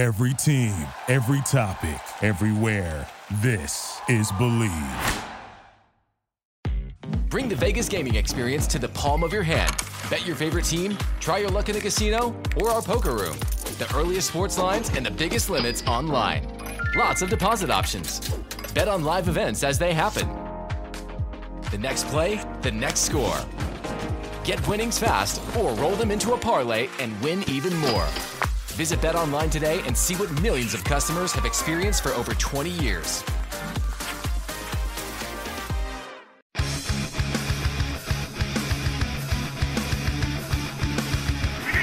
Every team, every topic, everywhere. This is Believe. Bring the Vegas gaming experience to the palm of your hand. Bet your favorite team, try your luck in the casino, or our poker room. The earliest sports lines and the biggest limits online. Lots of deposit options. Bet on live events as they happen. The next play, the next score. Get winnings fast or roll them into a parlay and win even more. Visit BetOnline today and see what millions of customers have experienced for over 20 years.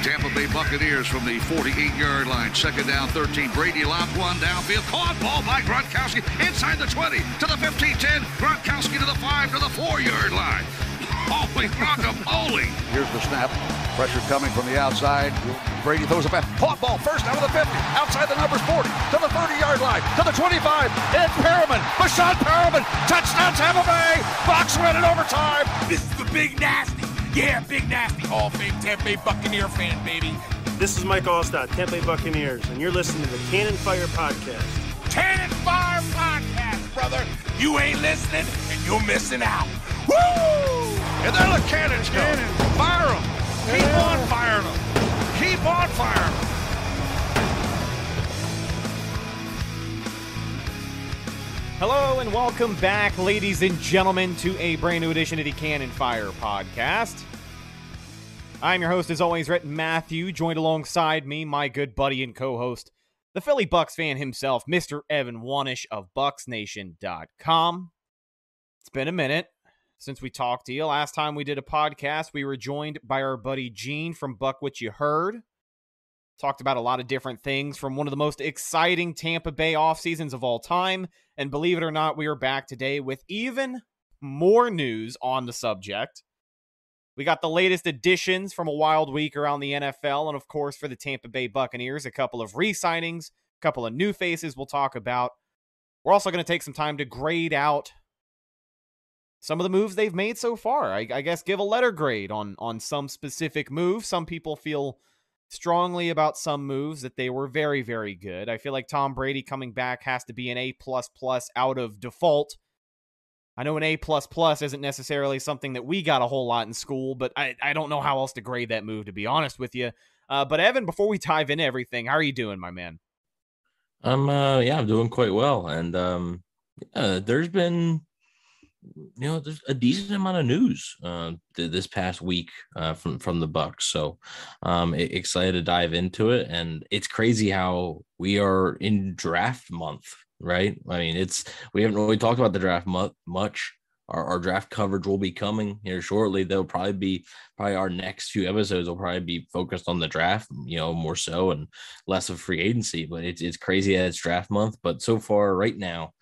Tampa Bay Buccaneers from the 48-yard line. Second down, 13. Brady lobbed one downfield. Caught ball by Gronkowski inside the 20 to the 15-10. Gronkowski to the 5 to the 4-yard line. Holy guacamole! Here's the snap. Pressure coming from the outside. Brady throws a back. Caught ball first out of the 50. Outside the numbers 40 to the 30-yard line to the 25. It's Perriman. Breshad Perriman. Touchdown Tampa Bay. Bucs win in overtime. This is the big nasty. Yeah, big nasty. All of Fame Tampa Bay Buccaneer fan, baby. This is Mike Alstott, Tampa Bay Buccaneers, and you're listening to the Cannon Fire Podcast. Cannon Fire Podcast, brother. You ain't listening, and you're missing out. Woo! And there the cannons go. Fire them. Keep on firing them. Keep on firing them. Hello and welcome back, ladies and gentlemen, to a brand new edition of the Cannon Fire Podcast. I'm your host, as always, Rhett Matthew, joined alongside me, my good buddy and co-host, the Philly Bucks fan himself, Mr. Evan Wanish of BucksNation.com. It's been a minute since we talked to you. Last time we did a podcast, we were joined by our buddy Gene from Buck What You Heard. Talked about a lot of different things from one of the most exciting Tampa Bay off seasons of all time. And believe it or not, we are back today with even more news on the subject. We got the latest additions from a wild week around the NFL. And of course, for the Tampa Bay Buccaneers, a couple of re signings, a couple of new faces we'll talk about. We're also going to take some time to grade out some of the moves they've made so far. I, I, guess give a letter grade on on some specific moves. Some people feel strongly about some moves that they were very very good. I feel like Tom Brady coming back has to be an A plus plus out of default. I know an A plus plus isn't necessarily something that we got a whole lot in school, but I, I don't know how else to grade that move to be honest with you. Uh, but Evan, before we dive into everything, how are you doing, my man? I'm uh yeah, I'm doing quite well, and um yeah, there's been you know there's a decent amount of news uh, this past week uh, from from the bucks. So um excited to dive into it. And it's crazy how we are in draft month right? I mean it's we haven't really talked about the draft much. Our, our draft coverage will be coming here shortly. They'll probably be probably our next few episodes will probably be focused on the draft you know more so and less of free agency. But it's, it's crazy that it's draft month. But so far right now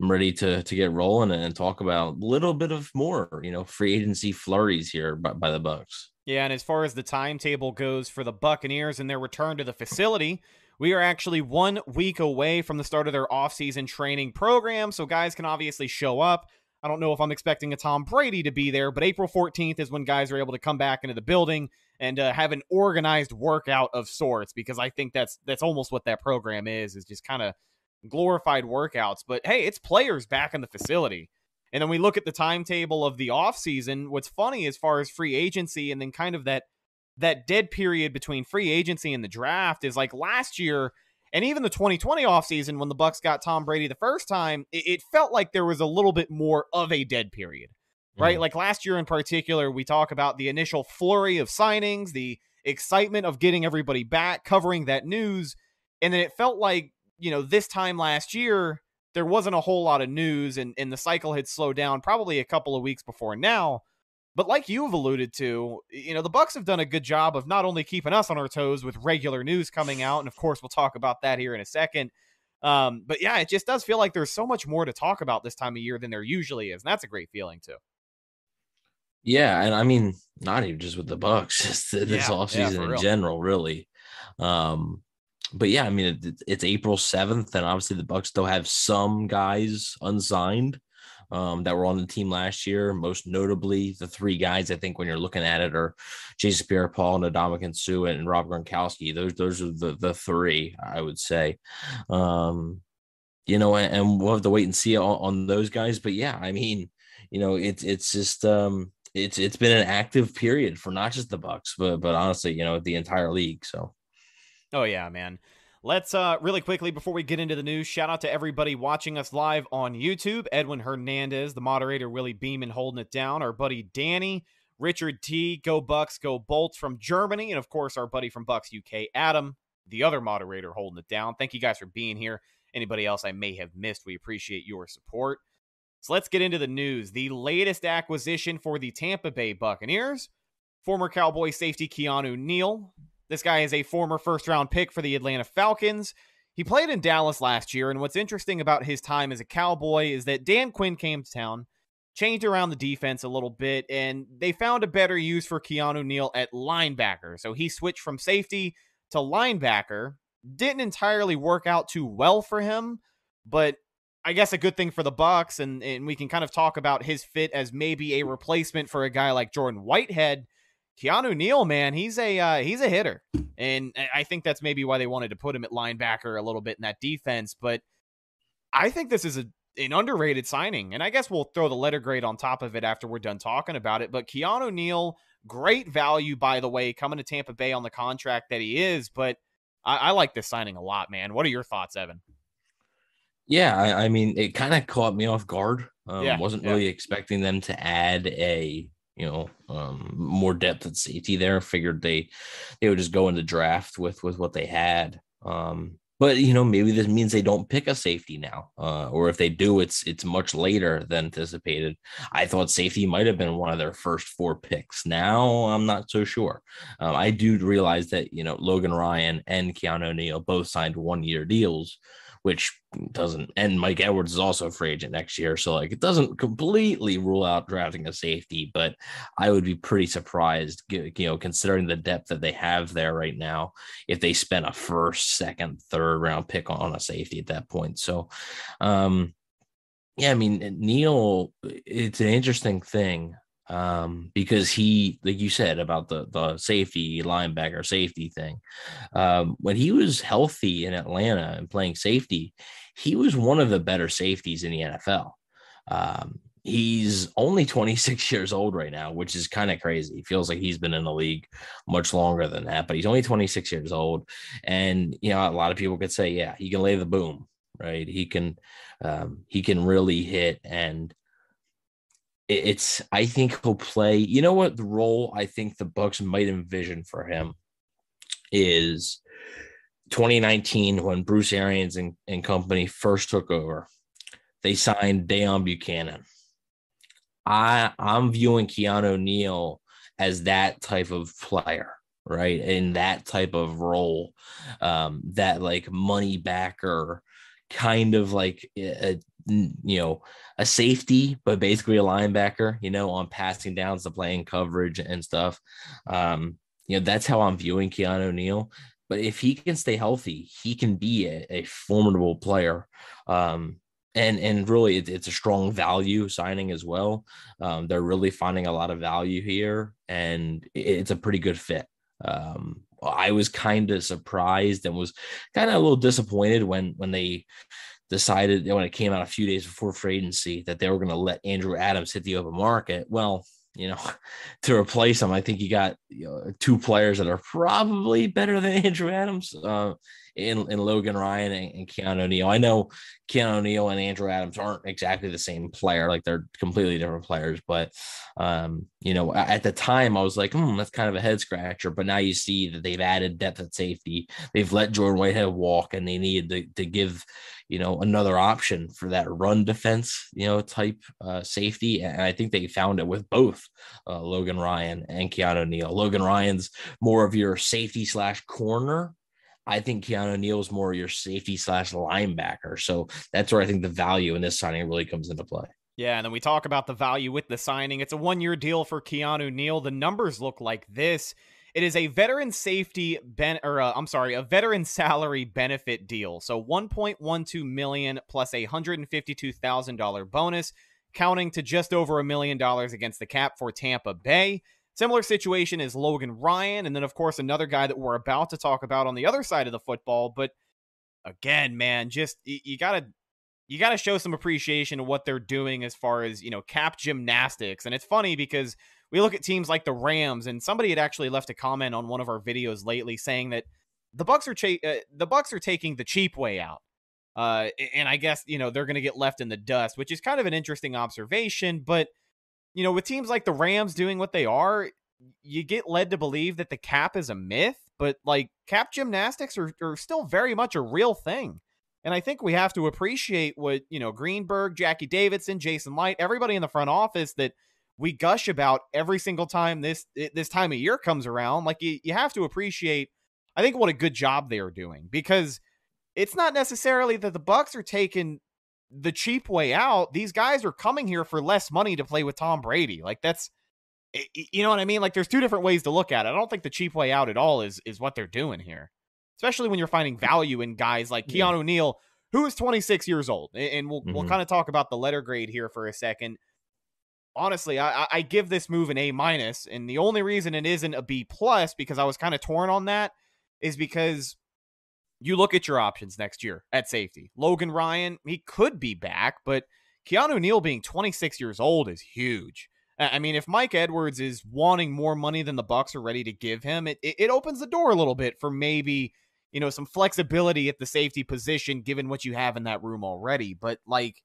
I'm ready to to get rolling and talk about a little bit of more, you know, free agency flurries here by, by the Bucks. Yeah, and as far as the timetable goes for the Buccaneers and their return to the facility, we are actually one week away from the start of their offseason training program, so guys can obviously show up. I don't know if I'm expecting a Tom Brady to be there, but April 14th is when guys are able to come back into the building and uh, have an organized workout of sorts because I think that's that's almost what that program is is just kind of glorified workouts. But hey, it's players back in the facility. And then we look at the timetable of the offseason. What's funny as far as free agency and then kind of that that dead period between free agency and the draft is like last year and even the 2020 offseason when the Bucks got Tom Brady the first time, it, it felt like there was a little bit more of a dead period. Right? Mm. Like last year in particular, we talk about the initial flurry of signings, the excitement of getting everybody back, covering that news, and then it felt like you know, this time last year, there wasn't a whole lot of news and, and the cycle had slowed down probably a couple of weeks before now. But like you've alluded to, you know, the Bucks have done a good job of not only keeping us on our toes with regular news coming out, and of course we'll talk about that here in a second. Um, but yeah, it just does feel like there's so much more to talk about this time of year than there usually is, and that's a great feeling too. Yeah, and I mean, not even just with the Bucks, just this yeah, offseason yeah, in general, really. Um, but yeah, I mean, it, it's April 7th, and obviously the Bucks still have some guys unsigned. um, that were on the team last year. Most notably, the three guys I think when you're looking at it are Jason Pierre-Paul, Ndamukong Suh, and Rob Gronkowski. Those those are the the three I would say. Um, you know, and, and, we'll have to wait and see on, on those guys. But yeah, I mean, you know, it's it's just um, it's it's been an active period for not just the Bucks, but but honestly, you know, the entire league. So, oh yeah, man. Let's uh really quickly before we get into the news, shout out to everybody watching us live on YouTube. Edwin Hernandez, the moderator, Willie Beeman holding it down. Our buddy Danny, Richard T, Go Bucks, Go Bolts from Germany, and of course our buddy from Bucks UK, Adam, the other moderator, holding it down. Thank you guys for being here. Anybody else I may have missed, we appreciate your support. So let's get into the news. The latest acquisition for the Tampa Bay Buccaneers, former Cowboy safety Keanu Neal this guy is a former first round pick for the Atlanta Falcons. He played in Dallas last year, and what's interesting about his time as a Cowboy is that Dan Quinn came to town, changed around the defense a little bit, and they found a better use for Keanu Neal at linebacker. So he switched from safety to linebacker. Didn't entirely work out too well for him, but I guess a good thing for the Bucks, and, and we can kind of talk about his fit as maybe a replacement for a guy like Jordan Whitehead Keanu Neal, man, he's a uh, he's a hitter, and I think that's maybe why they wanted to put him at linebacker a little bit in that defense. But I think this is a an underrated signing, and I guess we'll throw the letter grade on top of it after we're done talking about it. But Keanu Neal, great value, by the way, coming to Tampa Bay on the contract that he is. But I, I like this signing a lot, man. What are your thoughts, Evan? Yeah, I, I mean, it kind of caught me off guard. Um, yeah, wasn't yeah. really expecting them to add a you know um, more depth at safety there. Figured they they would just go into draft with with what they had. Um, but you know maybe this means they don't pick a safety now, uh, or if they do, it's it's much later than anticipated. I thought safety might have been one of their first four picks. Now I'm not so sure. Um, I do realize that you know Logan Ryan and Keanu Neal both signed one year deals which doesn't and Mike Edwards is also a free agent next year. So like it doesn't completely rule out drafting a safety, but I would be pretty surprised, you know, considering the depth that they have there right now, if they spent a first, second, third round pick on a safety at that point. So um yeah, I mean Neal, it's an interesting thing um, because he, like you said about the the safety linebacker safety thing, um, when he was healthy in Atlanta and playing safety, he was one of the better safeties in the NFL. Um, he's only 26 years old right now, which is kind of crazy. He feels like he's been in the league much longer than that, but he's only 26 years old. And you know, a lot of people could say, yeah, he can lay the boom, right? He can, um, he can really hit and it's I think he'll play. You know what the role I think the Bucks might envision for him is 2019 when Bruce Arians and, and company first took over. They signed Deone Bucannon. I I'm viewing Keanu Neal as that type of player, right? In that type of role, um, that like money backer kind of like a, you know, a safety, but basically a linebacker, you know, on passing downs to playing coverage and stuff. Um, you know, that's how I'm viewing Keanu Neal. But if he can stay healthy, he can be a, a formidable player. Um, and and really, it, it's a strong value signing as well. Um, they're really finding a lot of value here, and it's a pretty good fit. Um, I was kind of surprised and was kind of a little disappointed when when they decided when it came out a few days before free agency that they were going to let Andrew Adams hit the open market. Well, you know, to replace him, I think you got you know, two players that are probably better than Andrew Adams uh, in, in Logan Ryan and, and Keanu Neal. I know Keanu Neal and Andrew Adams aren't exactly the same player, like they're completely different players. But, um, you know, at the time I was like, hmm, that's kind of a head scratcher. But now you see that they've added depth at safety. They've let Jordan Whitehead walk and they needed to, to give you know, another option for that run defense, you know, type uh, safety. And I think they found it with both uh, Logan Ryan and Keanu Neal. Logan Ryan's more of your safety slash corner. I think Keanu Neal's more your safety slash linebacker. So that's where I think the value in this signing really comes into play. Yeah, and then we talk about the value with the signing. It's a one year deal for Keanu Neal. The numbers look like this. It is a veteran safety ben or uh, I'm sorry, a veteran salary benefit deal. So 1.12 million plus a $152,000 bonus counting to just over a million dollars against the cap for Tampa Bay. Similar situation is Logan Ryan, and then of course another guy that we're about to talk about on the other side of the football. But again, man, just you, gotta you gotta show some appreciation of what they're doing as far as you know cap gymnastics. And it's funny because we look at teams like the Rams, and somebody had actually left a comment on one of our videos lately saying that the Bucks are cha- uh, the Bucks are taking the cheap way out. Uh, and I guess you know they're going to get left in the dust, which is kind of an interesting observation. But you know, with teams like the Rams doing what they are, you get led to believe that the cap is a myth. But like cap gymnastics are, are still very much a real thing. And I think we have to appreciate what, you know, Greenberg, Jackie Davidson, Jason Licht, everybody in the front office that we gush about every single time this eh, this time of year comes around. Like you, you have to appreciate, I think, what a good job they are doing because it's not necessarily that the Bucks are taking the cheap way out. These guys are coming here for less money to play with Tom Brady. Like that's you know what I mean? Like there's two different ways to look at it. I don't think the cheap way out at all is is what they're doing here. Especially when you're finding value in guys like Keanu yeah. Neal, who is 26 years old. And we'll mm-hmm. we'll kind of talk about the letter grade here for a second. Honestly, I, I give this move an A minus, and the only reason it isn't a B plus because I was kind of torn on that is because you look at your options next year at safety. Logan Ryan, he could be back, but Keanu Neal being 26 years old is huge. I mean, if Mike Edwards is wanting more money than the Bucks are ready to give him, it it opens the door a little bit for maybe you know some flexibility at the safety position, given what you have in that room already. But like,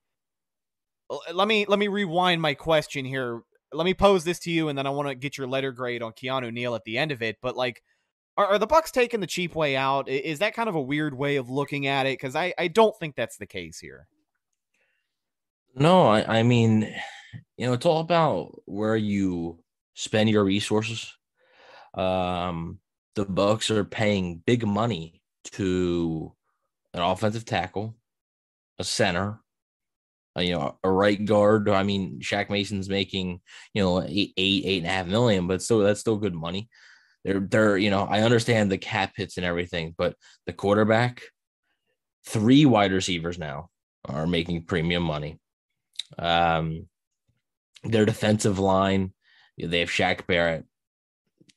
let me let me rewind my question here. Let me pose this to you, and then I want to get your letter grade on Keanu Neal at the end of it. But like, are, are the Bucks taking the cheap way out? Is that kind of a weird way of looking at it? Because I I don't think that's the case here. No, I I mean you know, it's all about where you spend your resources. Um, the Bucks are paying big money to an offensive tackle, a center, uh, you know, a right guard. I mean, Shaq Mason's making, you know, eight, eight, eight and a half million, but still, that's still good money. They're, they're, you know, I understand the cap hits and everything, but the quarterback, three wide receivers now are making premium money. Um, their defensive line, they have Shaq Barrett.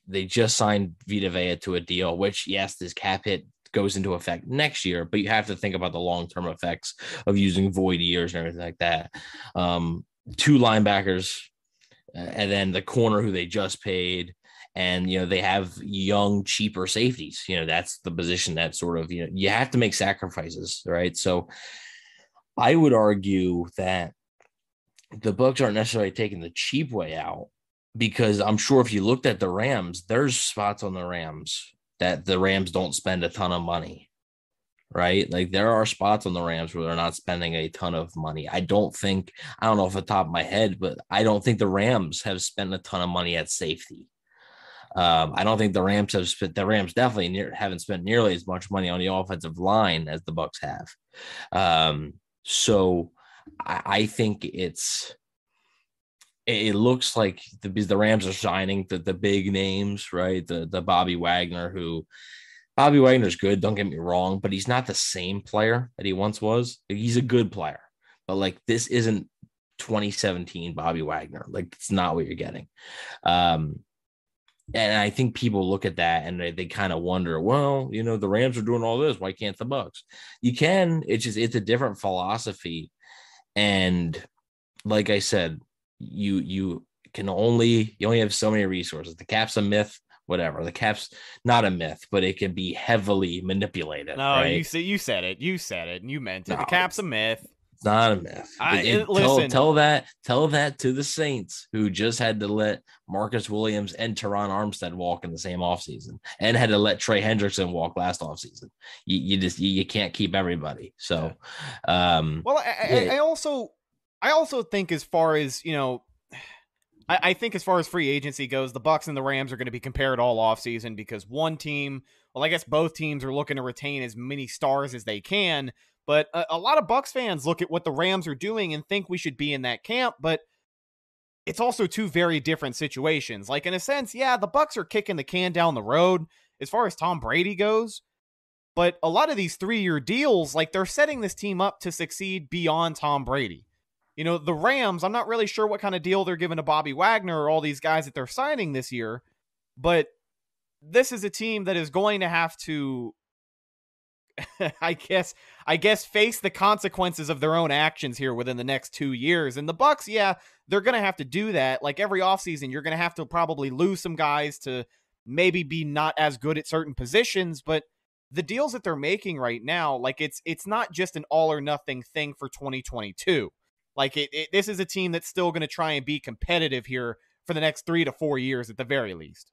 They just signed Vita Vea to a deal, which, yes, this cap hit goes into effect next year, but you have to think about the long term effects of using void years and everything like that. Um, two linebackers, and then the corner who they just paid. And you know they have young, cheaper safeties. You know that's the position that sort of you know you have to make sacrifices, right? So I would argue that the Bucks aren't necessarily taking the cheap way out because I'm sure if you looked at the Rams, there's spots on the Rams that the Rams don't spend a ton of money. Right. Like there are spots on the Rams where they're not spending a ton of money. I don't think, I don't know off the top of my head, but I don't think the Rams have spent a ton of money at safety. Um, I don't think the Rams have spent, the Rams definitely near, haven't spent nearly as much money on the offensive line as the Bucks have. Um, so I, I think it's it looks like the the Rams are signing the the big names, right? The the Bobby Wagner who Bobby Wagner's good, don't get me wrong, but he's not the same player that he once was. He's a good player, but like this isn't 2017 Bobby Wagner. Like it's not what you're getting. Um and I think people look at that and they, they kind of wonder, well, you know, the Rams are doing all this. Why can't the Bucks? You can. It's just it's a different philosophy and like I said, you you can only you only have so many resources. The cap's a myth, whatever. The cap's not a myth, but it can be heavily manipulated. No, right? you said you said it. You said it, and you meant it. No, the cap's a myth. It's not a myth. I, it, it, listen, tell, tell, that tell that to the Saints who just had to let Marcus Williams and Terron Armstead walk in the same offseason and had to let Trey Hendrickson walk last offseason. You, you just you, you, can't keep everybody. So um well I, I, I also I also think as far as, you know, I, I think as far as free agency goes, the Bucks and the Rams are going to be compared all offseason because one team, well, I guess both teams are looking to retain as many stars as they can. But uh, a, a lot of Bucks fans look at what the Rams are doing and think we should be in that camp. But it's also two very different situations. Like in a sense, yeah, the Bucks are kicking the can down the road as far as Tom Brady goes. But a lot of these three-year deals, like they're setting this team up to succeed beyond Tom Brady. You know, the Rams, I'm not really sure what kind of deal they're giving to Bobby Wagner or all these guys that they're signing this year, but this is a team that is going to have to I guess I guess face the consequences of their own actions here within the next 2 years. And the Bucks, yeah, they're going to have to do that. Like every offseason, you're going to have to probably lose some guys to maybe be not as good at certain positions, but the deals that they're making right now, like it's it's not just an all or nothing thing for 2022. Like it, it this is a team that's still going to try and be competitive here for the next 3 to 4 years at the very least.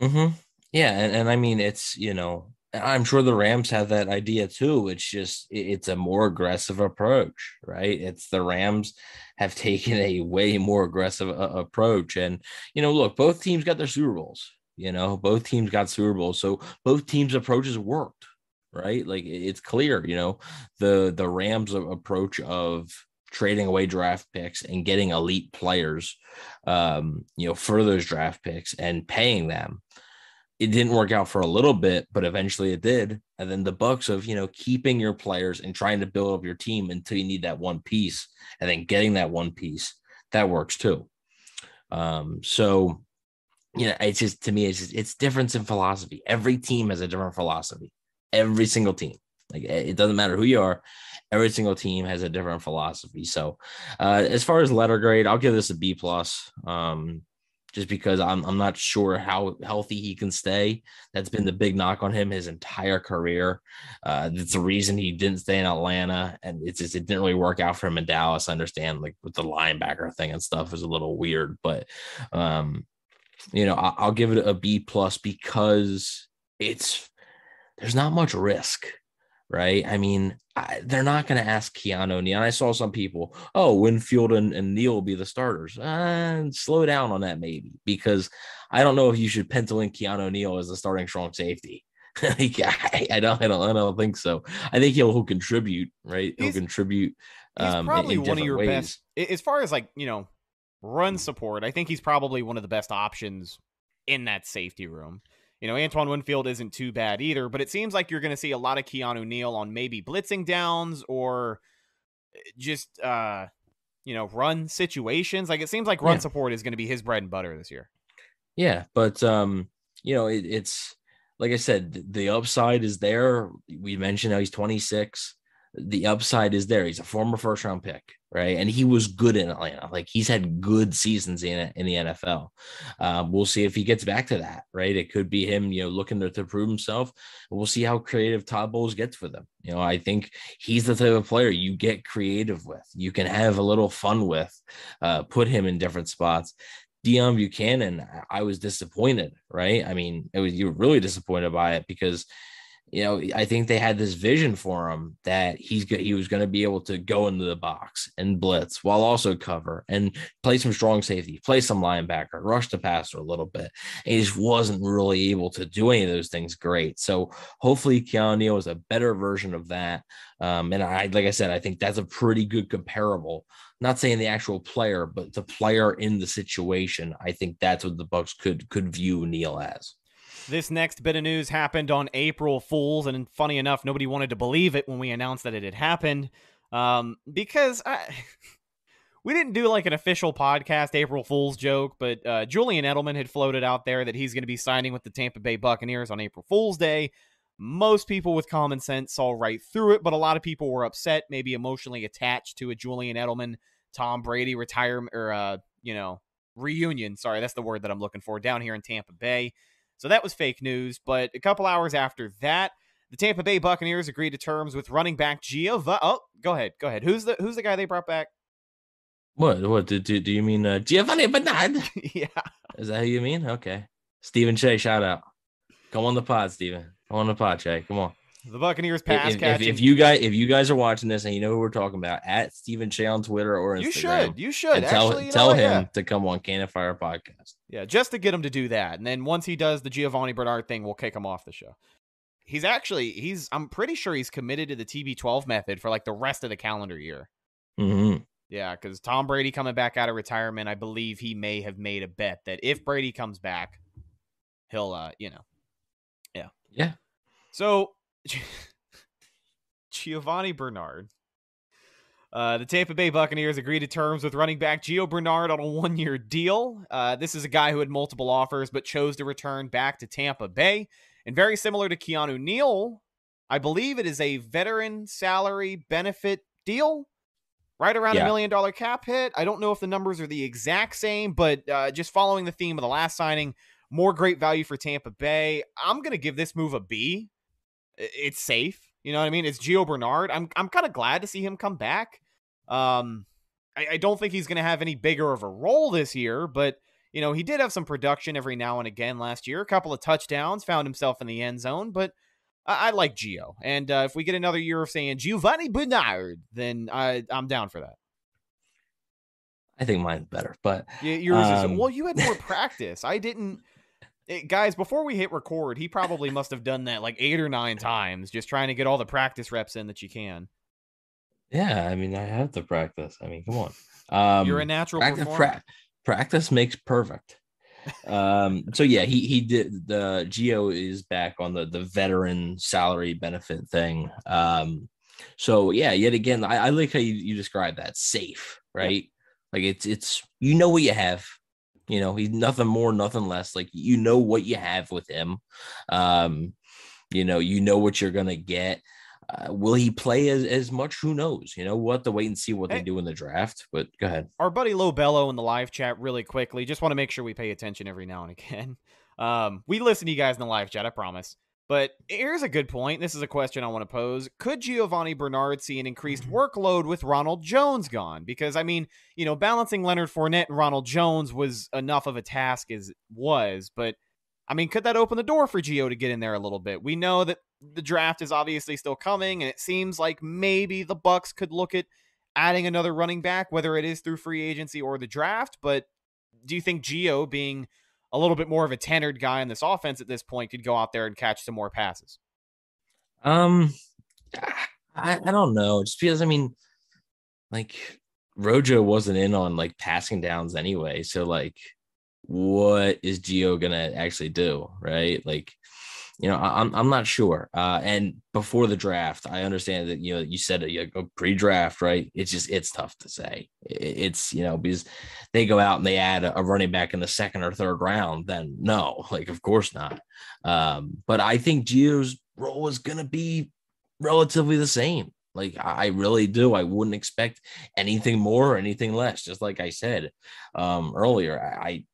Mhm. Yeah, and, and I mean it's, you know, I'm sure the Rams have that idea too. It's just it's a more aggressive approach, right? It's the Rams have taken a way more aggressive uh, approach, and you know, look, both teams got their Super Bowls. You know, both teams got Super Bowls, so both teams' approaches worked, right? Like it's clear. You know, the the Rams' approach of trading away draft picks and getting elite players, um, you know, for those draft picks and paying them it didn't work out for a little bit, but eventually it did. And then the bucks of you know keeping your players and trying to build up your team until you need that one piece, and then getting that one piece that works too. Um, so you know, it's just to me, it's just, it's difference in philosophy. Every team has a different philosophy. Every single team, like it doesn't matter who you are, every single team has a different philosophy. So, uh, as far as letter grade, I'll give this a B plus. Um, just because I'm I'm not sure how healthy he can stay. That's been the big knock on him his entire career. Uh, that's the reason he didn't stay in Atlanta, and it's just it didn't really work out for him in Dallas. I understand like with the linebacker thing and stuff is a little weird, but um, you know I, I'll give it a B plus because it's there's not much risk right? I mean, I, they're not going to ask Keanu Neal. I saw some people, oh, Winfield and, and Neal will be the starters. Uh, slow down on that, maybe, because I don't know if you should pencil in Keanu Neal as the starting strong safety. I, I, don't, I don't, I don't think so. I think he'll, he'll contribute, right? He'll contribute. He's um, probably in, in one of your ways. best, as far as like you know, run support. I think he's probably one of the best options in that safety room. You know, Antoine Winfield isn't too bad either, but it seems like you're going to see a lot of Keanu Neal on maybe blitzing downs or eh, just, uh, you know, run situations. Like it seems like run yeah. support is going to be his bread and butter this year. Yeah, but um, you know, it, it's like I said, the upside is there. We mentioned how he's 26 the upside is there. He's a former first round pick, right? And he was good in Atlanta. Like he's had good seasons in in the NFL. Uh, we'll see if he gets back to that, right? It could be him, you know, looking to, to prove himself. We'll see how creative Todd Bowles gets with him. You know, I think he's the type of player you get creative with. You can have a little fun with, uh, put him in different spots. Deone Bucannon, I was disappointed, right? I mean, it was you were really disappointed by it because you know, I think they had this vision for him that he's good, he was going to be able to go into the box and blitz while also cover and play some strong safety, play some linebacker, rush the passer a little bit. And he just wasn't really able to do any of those things great. So hopefully Keanu Neal is a better version of that. Um, and I, like I said, I think that's a pretty good comparable. Not saying the actual player, but the player in the situation. I think that's what the Bucks could could view Neal as. This next bit of news happened on April Fools, and funny enough, nobody wanted to believe it when we announced that it had happened. Um, because I, we didn't do like an official podcast April Fool's joke, but uh, Julian Edelman had floated out there that he's going to be signing with the Tampa Bay Buccaneers on April Fool's Day. Most people with common sense saw right through it, but a lot of people were upset, maybe emotionally attached to a Julian Edelman, Tom Brady retirement or uh, you know reunion. Sorry, that's the word that I'm looking for down here in Tampa Bay. So that was fake news. But a couple hours after that, the Tampa Bay Buccaneers agreed to terms with running back Giovanni. Oh, go ahead, go ahead. Who's the who's the guy they brought back? What? What? Do, do, do you mean uh, Giovanni Bernard? yeah. Is that who you mean? Okay. Stephen Che, shout out. Come on the pod, Stephen. Come on the pod, Che. Come on. The Buccaneers pass if, catching. If, if, you guys if you guys are watching this and you know who we're talking about, at Stephen Che on Twitter or Instagram, you should you should tell Actually, tell know, him yeah. to come on Cannon Fire podcast. Yeah, just to get him to do that, and then once he does the Giovanni Bernard thing, we'll kick him off the show. He's actually he's I'm pretty sure he's committed to the TB12 method for like the rest of the calendar year. Mm-hmm. Yeah, because Tom Brady coming back out of retirement, I believe he may have made a bet that if Brady comes back, he'll uh you know, yeah, yeah. So. Giovanni Bernard. Uh, the Tampa Bay Buccaneers agreed to terms with running back Gio Bernard on a one year deal. Uh, this is a guy who had multiple offers but chose to return back to Tampa Bay. And very similar to Keanu Neal, I believe it is a veteran salary benefit deal, right around a Yeah. million dollar cap hit. I don't know if the numbers are the exact same, but uh, just following the theme of the last signing, more great value for Tampa Bay. I'm going to give this move a B. It's safe. You know what I mean? It's Gio Bernard. I'm I'm kind of glad to see him come back. Um, I, I don't think he's going to have any bigger of a role this year, but you know he did have some production every now and again last year. A couple of touchdowns, found himself in the end zone, but I, I like Gio. And uh, if we get another year of saying Giovanni Bernard, then I I'm down for that. I think mine's better, but Y- Yours is Um, well. You had more practice. I didn't. Eh, guys, before we hit record, he probably must have done that like eight or nine times, just trying to get all the practice reps in that you can. yeah, I mean, I have to practice. I mean, come on. Um, You're a natural practice, performer. pra- practice makes perfect. um, so yeah, he he did the Gio is back on the the veteran salary benefit thing. Um, so yeah, yet again, I, I like how you, you describe that safe, right? Like it's it's you know what you have. You know, he's nothing more, nothing less. Like you know what you have with him. Um, you know, you know what you're gonna get. Uh, will he play as, as much? Who knows? You know, we'll have to wait and see what Hey. they do in the draft. But go ahead. our buddy Lobello in the live chat really quickly. Just want to make sure we pay attention every now and again. Um, we listen to you guys in the live chat, I promise. But here's a good point. This is a question I want to pose. Could Giovanni Bernard see an increased mm-hmm. workload with Ronald Jones gone? Because I mean, you know, balancing Leonard Fournette and Ronald Jones was enough of a task as it was, but I mean, could that open the door for Gio to get in there a little bit? We know that the draft is obviously still coming, and it seems like maybe the Bucks could look at adding another running back, whether it is through free agency or the draft. But do you think Gio, being a little bit more of a tenured guy in this offense at this point, could go out there and catch some more passes? Um, I, I don't know. Just because I mean, like Rojo wasn't in on like passing downs anyway. So like, what is Gio gonna actually do? Right? Like, you know, I, I'm I'm not sure. Uh, and before the draft, I understand that you know you said a, you go pre-draft, right? It's just it's tough to say. It's you know because they go out and they add a, a running back in the second or third round, then no, like of course not. Um, but I think Gio's role is gonna be relatively the same. Like I really do. I wouldn't expect anything more or anything less. Just like I said um, earlier, I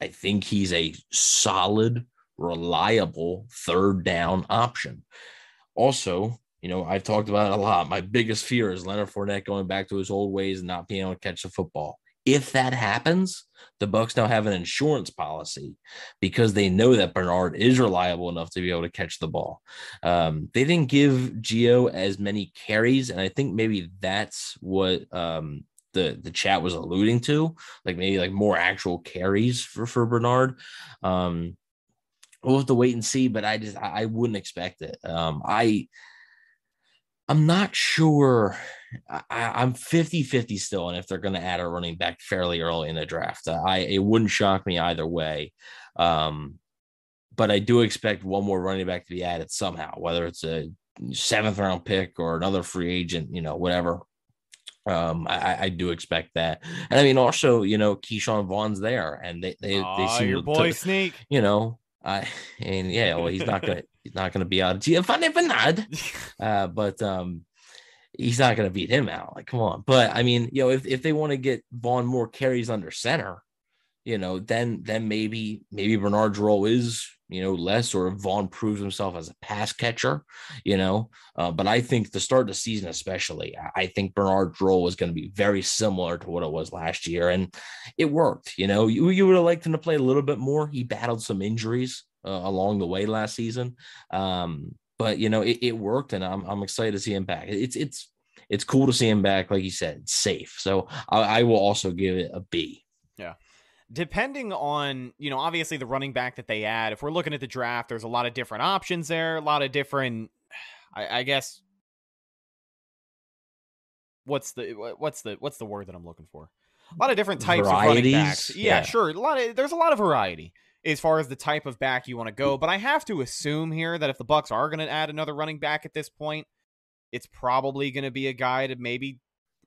I think he's a solid, reliable third down option. Also, you know, I've talked about it a lot. My biggest fear is Leonard Fournette going back to his old ways and not being able to catch the football. If that happens, the Bucks now have an insurance policy because they know that Bernard is reliable enough to be able to catch the ball. Um, they didn't give Gio as many carries, and I think maybe that's what um, the the chat was alluding to, like maybe like more actual carries for for Bernard. Um, we'll have to wait and see, but I just I, I wouldn't expect it. Um, I I'm not sure. I, I'm 50 50 still, and if they're going to add a running back fairly early in the draft, I it wouldn't shock me either way. Um, but I do expect one more running back to be added somehow, whether it's a seventh round pick or another free agent, you know, whatever. Um, I, I do expect that, and I mean, also, you know, Ke'Shawn Vaughn's there, and they they, they Aw, seem your to- boy Sneak. you know, I and yeah, well, he's not gonna he's not gonna be out. Giovanni Bernard, uh, but um, he's not gonna beat him out. Like, come on. But I mean, you know, if if they want to get Vaughn more carries under center, you know, then then maybe maybe Bernard's role is you know less, or Vaughn proves himself as a pass catcher, you know. Uh, but I think the start of the season, especially, I- think Bernard's role is going to be very similar to what it was last year, and it worked. You know, you, you would have liked him to play a little bit more. He battled some injuries uh, along the way last season, um, but you know, it, it worked, and I'm I'm excited to see him back. It's it's it's cool to see him back, like you said, safe. So I, I will also give it a B. depending on you know obviously the running back that they add if we're looking at the draft there's a lot of different options there a lot of different i, I guess what's the what's the what's the word that i'm looking for? A lot of different types of running backs. Yeah, Yeah. sure a lot of there's a lot of variety as far as the type of back you want to go mm. but i have to assume here that if the bucks are going to add another running back at this point it's probably going to be a guy to maybe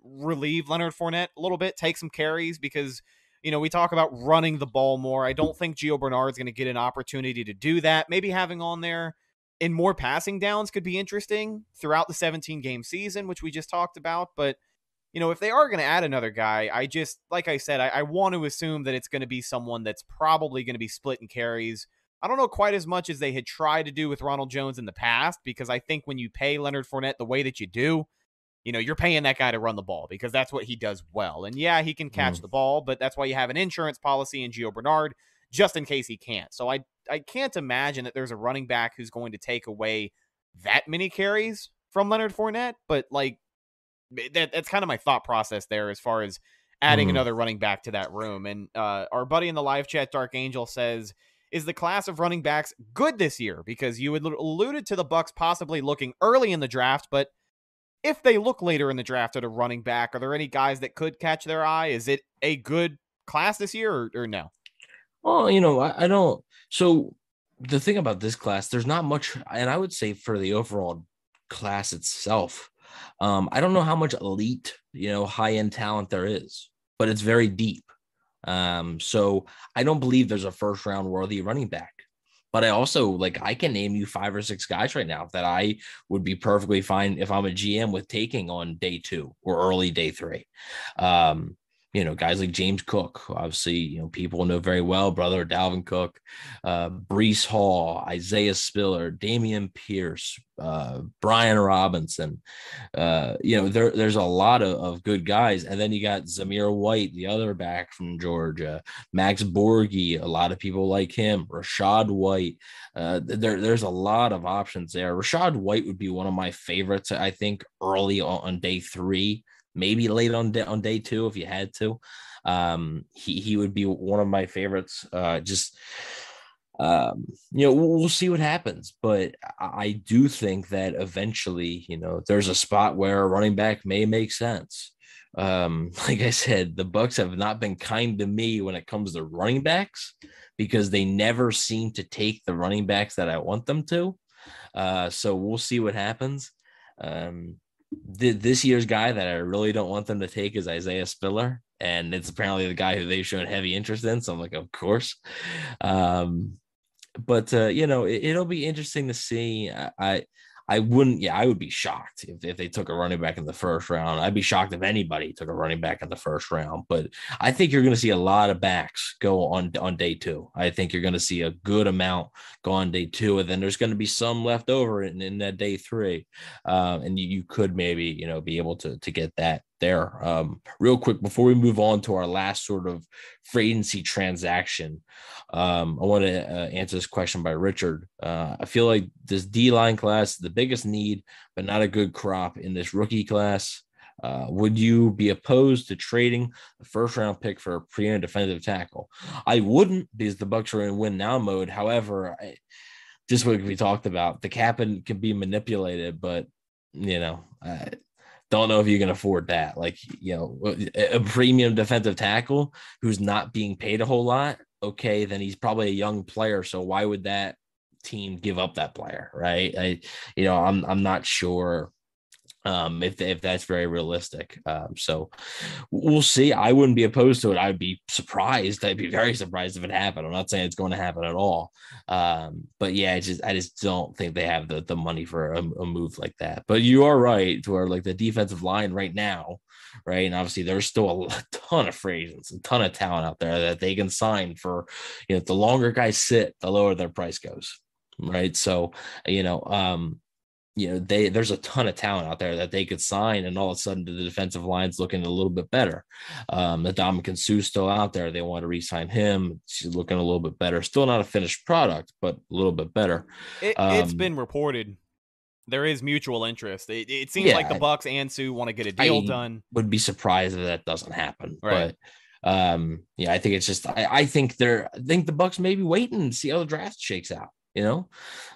relieve Leonard Fournette a little bit, take some carries because you know we talk about running the ball more. I don't think Gio Bernard's going to get an opportunity to do that. Maybe having on there in more passing downs could be interesting throughout the 17 game season, which we just talked about. But you know, if they are going to add another guy, I just like I said, I, I want to assume that it's going to be someone that's probably going to be splitting carries. I don't know quite as much as they had tried to do with Ronald Jones in the past because I think when you pay Leonard Fournette the way that you do, you know, you're paying that guy to run the ball because that's what he does well. And yeah, he can catch mm. the ball, but that's why you have an insurance policy in Gio Bernard just in case he can't. So I I can't imagine that there's a running back who's going to take away that many carries from Leonard Fournette, but like that, that's kind of my thought process there as far as adding mm. another running back to that room. And uh, our buddy in the live chat, Dark Angel, says is the class of running backs good this year? Because you had alluded to the Bucks possibly looking early in the draft, but if they look later in the draft at a running back, are there any guys that could catch their eye? Is it a good class this year or, or no? Well, you know, I, I don't. So the thing about this class, there's not much, and I would say for the overall class itself, um, I don't know how much elite, you know, high end talent there is, but it's very deep. Um, so I don't believe there's a first round worthy running back. But I also like I can name you five or six guys right now that I would be perfectly fine if I'm a GM with taking on day two or early day three. Um, you know, guys like James Cook, obviously, you know, people know very well, brother Dalvin Cook, uh, Breece Hall, Isaiah Spiller, Dameon Pierce, uh, Brian Robinson. Uh, you know, there, there's a lot of, of good guys. And then you got Zamir White, the other back from Georgia, Max Borghi, a lot of people like him, Rachaad White. Uh, there, there's a lot of options there. Rachaad White would be one of my favorites, I think, early on, on day three maybe late on day, on day two if you had to. Um, he he would be one of my favorites. Uh, just um, you know, we'll, we'll, see what happens, but I do think that eventually, you know, there's a spot where a running back may make sense. Um, like I said, the Bucks have not been kind to me when it comes to running backs because they never seem to take the running backs that I want them to. Uh, so we'll see what happens. Um, this year's guy that I really don't want them to take is Isaiah Spiller, and it's apparently the guy who they've shown heavy interest in. So I'm like, of course. Um, but uh, you know, it, will be interesting to see. I, I I wouldn't, yeah, I would be shocked if, if they took a running back in the first round. I'd be shocked if anybody took a running back in the first round. But I think you're going to see a lot of backs go on on day two. I think you're going to see a good amount go on day two, and then there's going to be some left over in, in that day three. Um, and you, you could maybe, you know, be able to to get that there. Um, real quick before we move on to our last sort of free agency transaction, um, I want to uh, answer this question by Richard. Uh, I feel like this D line class the biggest need, but not a good crop in this rookie class. Uh, would you be opposed to trading a first round pick for a premier defensive tackle? I wouldn't because the Bucks are in win now mode. However, I, just what we talked about, the cap can be manipulated, but you know, don't know if you can afford that. Like, you know, a premium defensive tackle who's not being paid a whole lot okay, then he's probably a young player. So why would that team give up that player? Right. I, you know, I'm, I'm not sure um if if that's very realistic um so we'll see i wouldn't be opposed to it i'd be surprised i'd be very surprised if it happened i'm not saying it's going to happen at all um but yeah i just i just don't think they have the the money for a, a move like that but you are right to where like the defensive line right now right? And obviously, there's still a ton of free agents, a ton of talent out there that they can sign for. You know, the longer guys sit, the lower their price goes, right? So, you know, um, you know, they there's a ton of talent out there that they could sign, and all of a sudden the defensive line's looking a little bit better. Um, the Ndamukong Suh's still out there. They want to re-sign him. She's looking a little bit better. Still not a finished product, but a little bit better. It, has um, bbeen reported there is mutual interest. It, it seems yeah, like the bucks and Suh want to get a deal I done. Would be surprised if that doesn't happen. Right. But um, yeah, I think it's just I, I think they're I think the bucks may be waiting to see how the draft shakes out. You know,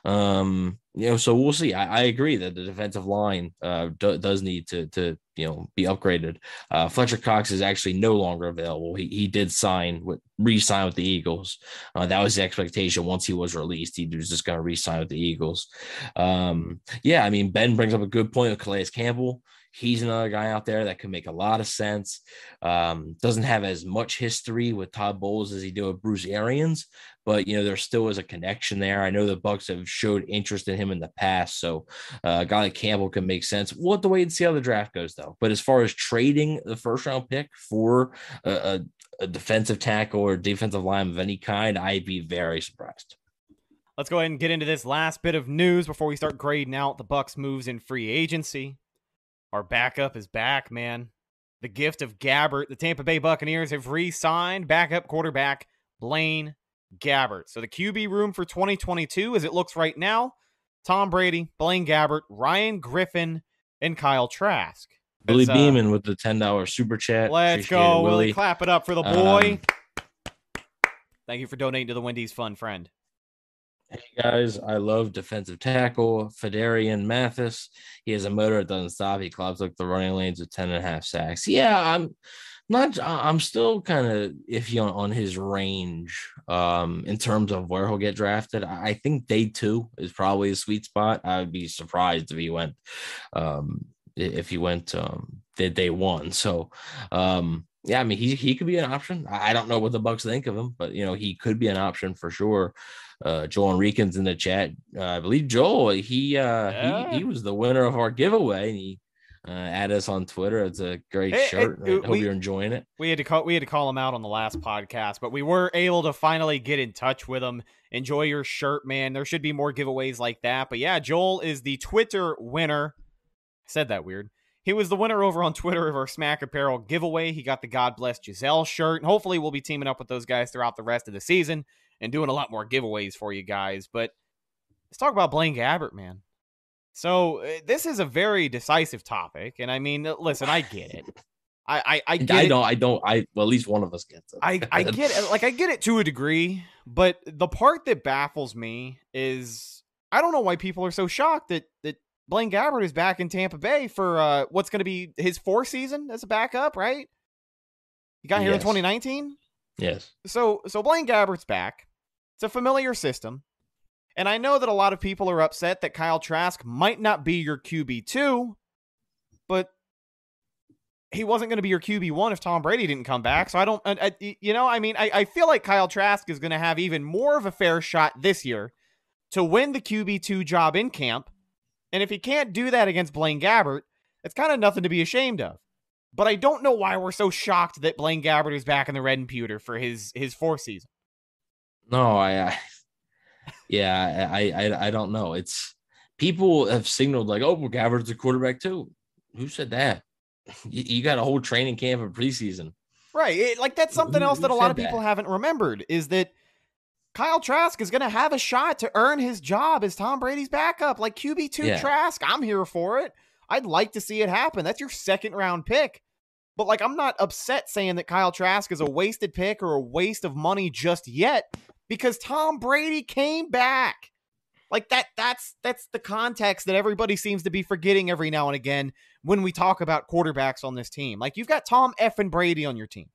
um, you know, so we'll see. I, I agree that the defensive line uh, do, does need to to you know be upgraded. Uh, Fletcher Cox is actually no longer available. He he did sign with re-sign with the Eagles. Uh, that was the expectation once he was released. He was just going to re-sign with the Eagles. Um, yeah, I mean Ben brings up a good point with Calais Campbell. He's another guy out there that could make a lot of sense. Um, doesn't have as much history with Todd Bowles as he did with Bruce Arians, but you know there still is a connection there. I know the Bucks have showed interest in him in the past, so uh, a guy like Campbell can make sense. We'll have to wait and see how the draft goes, though. But as far as trading the first round pick for a, a, a defensive tackle or defensive line of any kind, I'd be very surprised. Let's go ahead and get into this last bit of news before we start grading out the Bucks moves in free agency. Our backup is back, man. The gift of Gabbert. The Tampa Bay Buccaneers have re signed backup quarterback Blaine Gabbert. So the QB room for 2022, as it looks right now, Tom Brady, Blaine Gabbert, Ryan Griffin, and Kyle Trask. Billy uh, Beeman with the ten dollars super chat. Let's Appreciate go, it, Willie. Clap it up for the boy. Um, Thank you for donating to the Wendy's Fun Friend. Hey guys, I love defensive tackle Phidarian Mathis. He has a motor that doesn't stop. He clogs like the running lanes with 10 and a half sacks. Yeah, I'm not I'm still kind of iffy on, on his range um in terms of where he'll get drafted. I think day two is probably a sweet spot. I would be surprised if he went um if he went um did day one. So um yeah, I mean he he could be an option. I don't know what the Bucks think of him, but you know he could be an option for sure uh, Joel Enriquez in the chat. Uh, I believe Joel, he uh, Yeah. he he was the winner of our giveaway, and he uh, added us on Twitter. It's a great shirt. I hope we- you're enjoying it. We had to call we had to call him out on the last podcast, but we were able to finally get in touch with him. Enjoy your shirt, man. There should be more giveaways like that. But yeah, Joel is the Twitter winner. I said that weird. He was the winner over on Twitter of our Smack Apparel giveaway. He got the God Bless Giselle shirt. And hopefully we'll be teaming up with those guys throughout the rest of the season and doing a lot more giveaways for you guys. But let's talk about Blaine Gabbert, man. So uh, this is a very decisive topic, and I mean, uh, listen, I get it. I I, I get I don't. I don't. I well, at least one of us gets it. I I get it. Like I get it to a degree, but the part that baffles me is I don't know why people are so shocked that that Blaine Gabbert is back in Tampa Bay for uh, what's going to be his fourth season as a backup, right? He got here in 2019. Yes. So so Blaine Gabbert's back. It's a familiar system. And I know that a lot of people are upset that Kyle Trask might not be your QB2, but he wasn't going to be your QB1 if Tom Brady didn't come back. So I don't, I, I- you know, I mean, I, I feel like Kyle Trask is going to have even more of a fair shot this year to win the QB2 job in camp. And if he can't do that against Blaine Gabbert, it's kind of nothing to be ashamed of. But I don't know why we're so shocked that Blaine Gabbert is back in the red and pewter for his his fourth season. No, I, I yeah, I, I, I don't know. It's people have signaled like, oh, well, Gabbert's a quarterback too. Who said that? You, you got a whole training camp and preseason. Right. It, like that's something Who- else that a lot of people that? haven't remembered is that Kyle Trask is going to have a shot to earn his job as Tom Brady's backup. Like QB2 Yeah. Trask, I'm here for it. I'd like to see it happen. That's your second round pick. But like I'm not upset saying that Kyle Trask is a wasted pick or a waste of money just yet because Tom Brady came back. Like that that's that's the context that everybody seems to be forgetting every now and again when we talk about quarterbacks on this team. Like you've got Tom F and Brady on your team.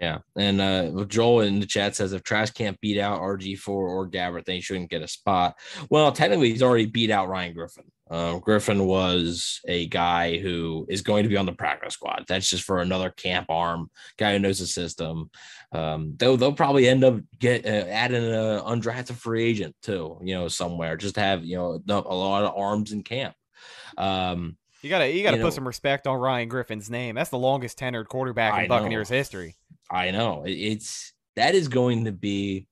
Yeah, and uh, Joel in the chat says if Trash can't beat out RG4 or Gabbert, then he shouldn't get a spot. Well, technically, he's already beat out Ryan Griffin. Um, Griffin was a guy who is going to be on the practice squad. That's just for another camp arm guy who knows the system. Um, they'll they'll probably end up get uh, adding an undrafted free agent too, you know, somewhere just to have you know a lot of arms in camp. Um, You gotta you gotta You put know- some respect on Ryan Griffin's name. That's the longest tenured quarterback in I know. Buccaneers history. I know it's that is going to be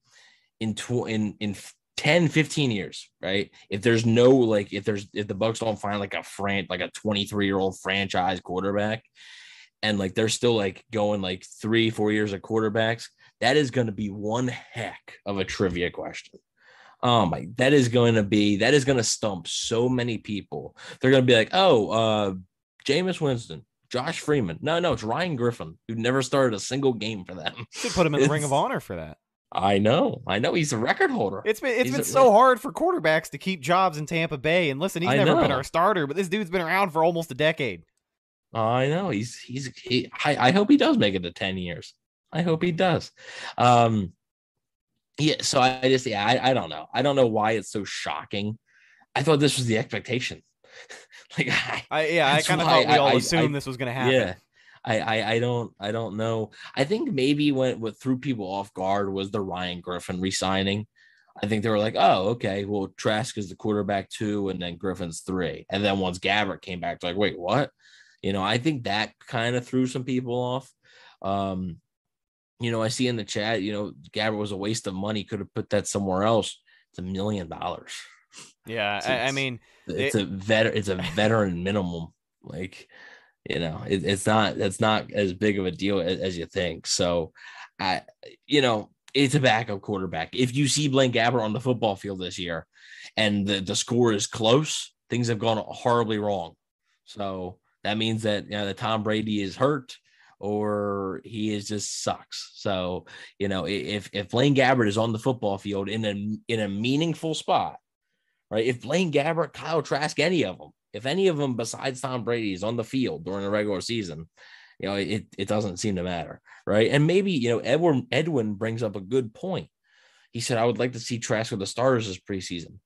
in tw- in in 10 15 years right if there's no like if there's if the bucks don't find like a fran like a 23 year old franchise quarterback and like they're still like going like three four years of quarterbacks that is going to be one heck of a trivia question oh my that is going to be that is going to stump so many people they're going to be like oh uh Jameis Winston Josh Freeman. No, no, it's Ryan Griffin, who never started a single game for them. Should put him in the Ring of Honor for that. I know, I know. He's a record holder. It's been it's He's been a- so hard for quarterbacks to keep jobs in Tampa Bay. And listen, he's I never been our starter, but this dude's been around for almost a decade. I know he's he's he, I, I hope he does make it to 10 years. I hope he does. Um yeah, so I, I just yeah, I, I don't know. I don't know why it's so shocking. I thought this was the expectation. like I, I yeah, I kind of thought we I- all assumed this was going to happen. yeah. I, I I don't I don't know. I think maybe when what threw people off guard was the Ryan Griffin resigning. I think they were like, oh, okay, well, Trask is the quarterback two, and then Griffin's three. And then once Gabbert came back, like, wait, what? You know, I think that kind of threw some people off. Um, you know, I see in the chat, you know, Gabbert was a waste of money, could have put that somewhere else. It's a million dollars. Yeah, It's- I, I mean, It's a vet it's a veteran minimum. Like, you know, it, it's not it's not as big of a deal as, as you think. So I you know, it's a backup quarterback. If you see Blaine Gabbert on the football field this year and the, the score is close, things have gone horribly wrong. So that means that you know that Tom Brady is hurt or he is just sucks. So, you know, if if Blaine Gabbert is on the football field in a in a meaningful spot, right? If Blaine Gabbert, Kyle Trask, any of them, if any of them besides Tom Brady is on the field during the regular season, you know, it, it doesn't seem to matter, right? And maybe, you know, Edwin, Edwin brings up a good point. He said, I would like to see Trask with the starters this preseason.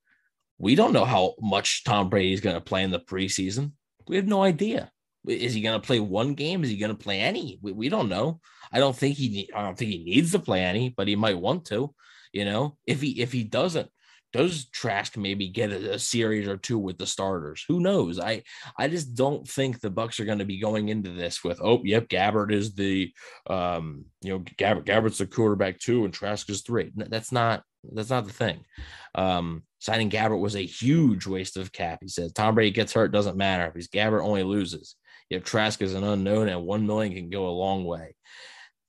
We don't know how much Tom Brady is going to play in the preseason. We have no idea. Is he going to play one game? Is he going to play any? We, we don't know. I don't think he. I don't think he needs to play any, but he might want to. You know, if he if he doesn't, does Trask maybe get a, a series or two with the starters? Who knows? I I just don't think the Bucks are going to be going into this with oh yep Gabbert is the um you know Gabbert Gabbert's the quarterback two and Trask is three. That's not that's not the thing. Um, signing Gabbert was a huge waste of cap. He said Tom Brady gets hurt doesn't matter because Gabbert only loses. If Trask is an unknown and one million can go a long way.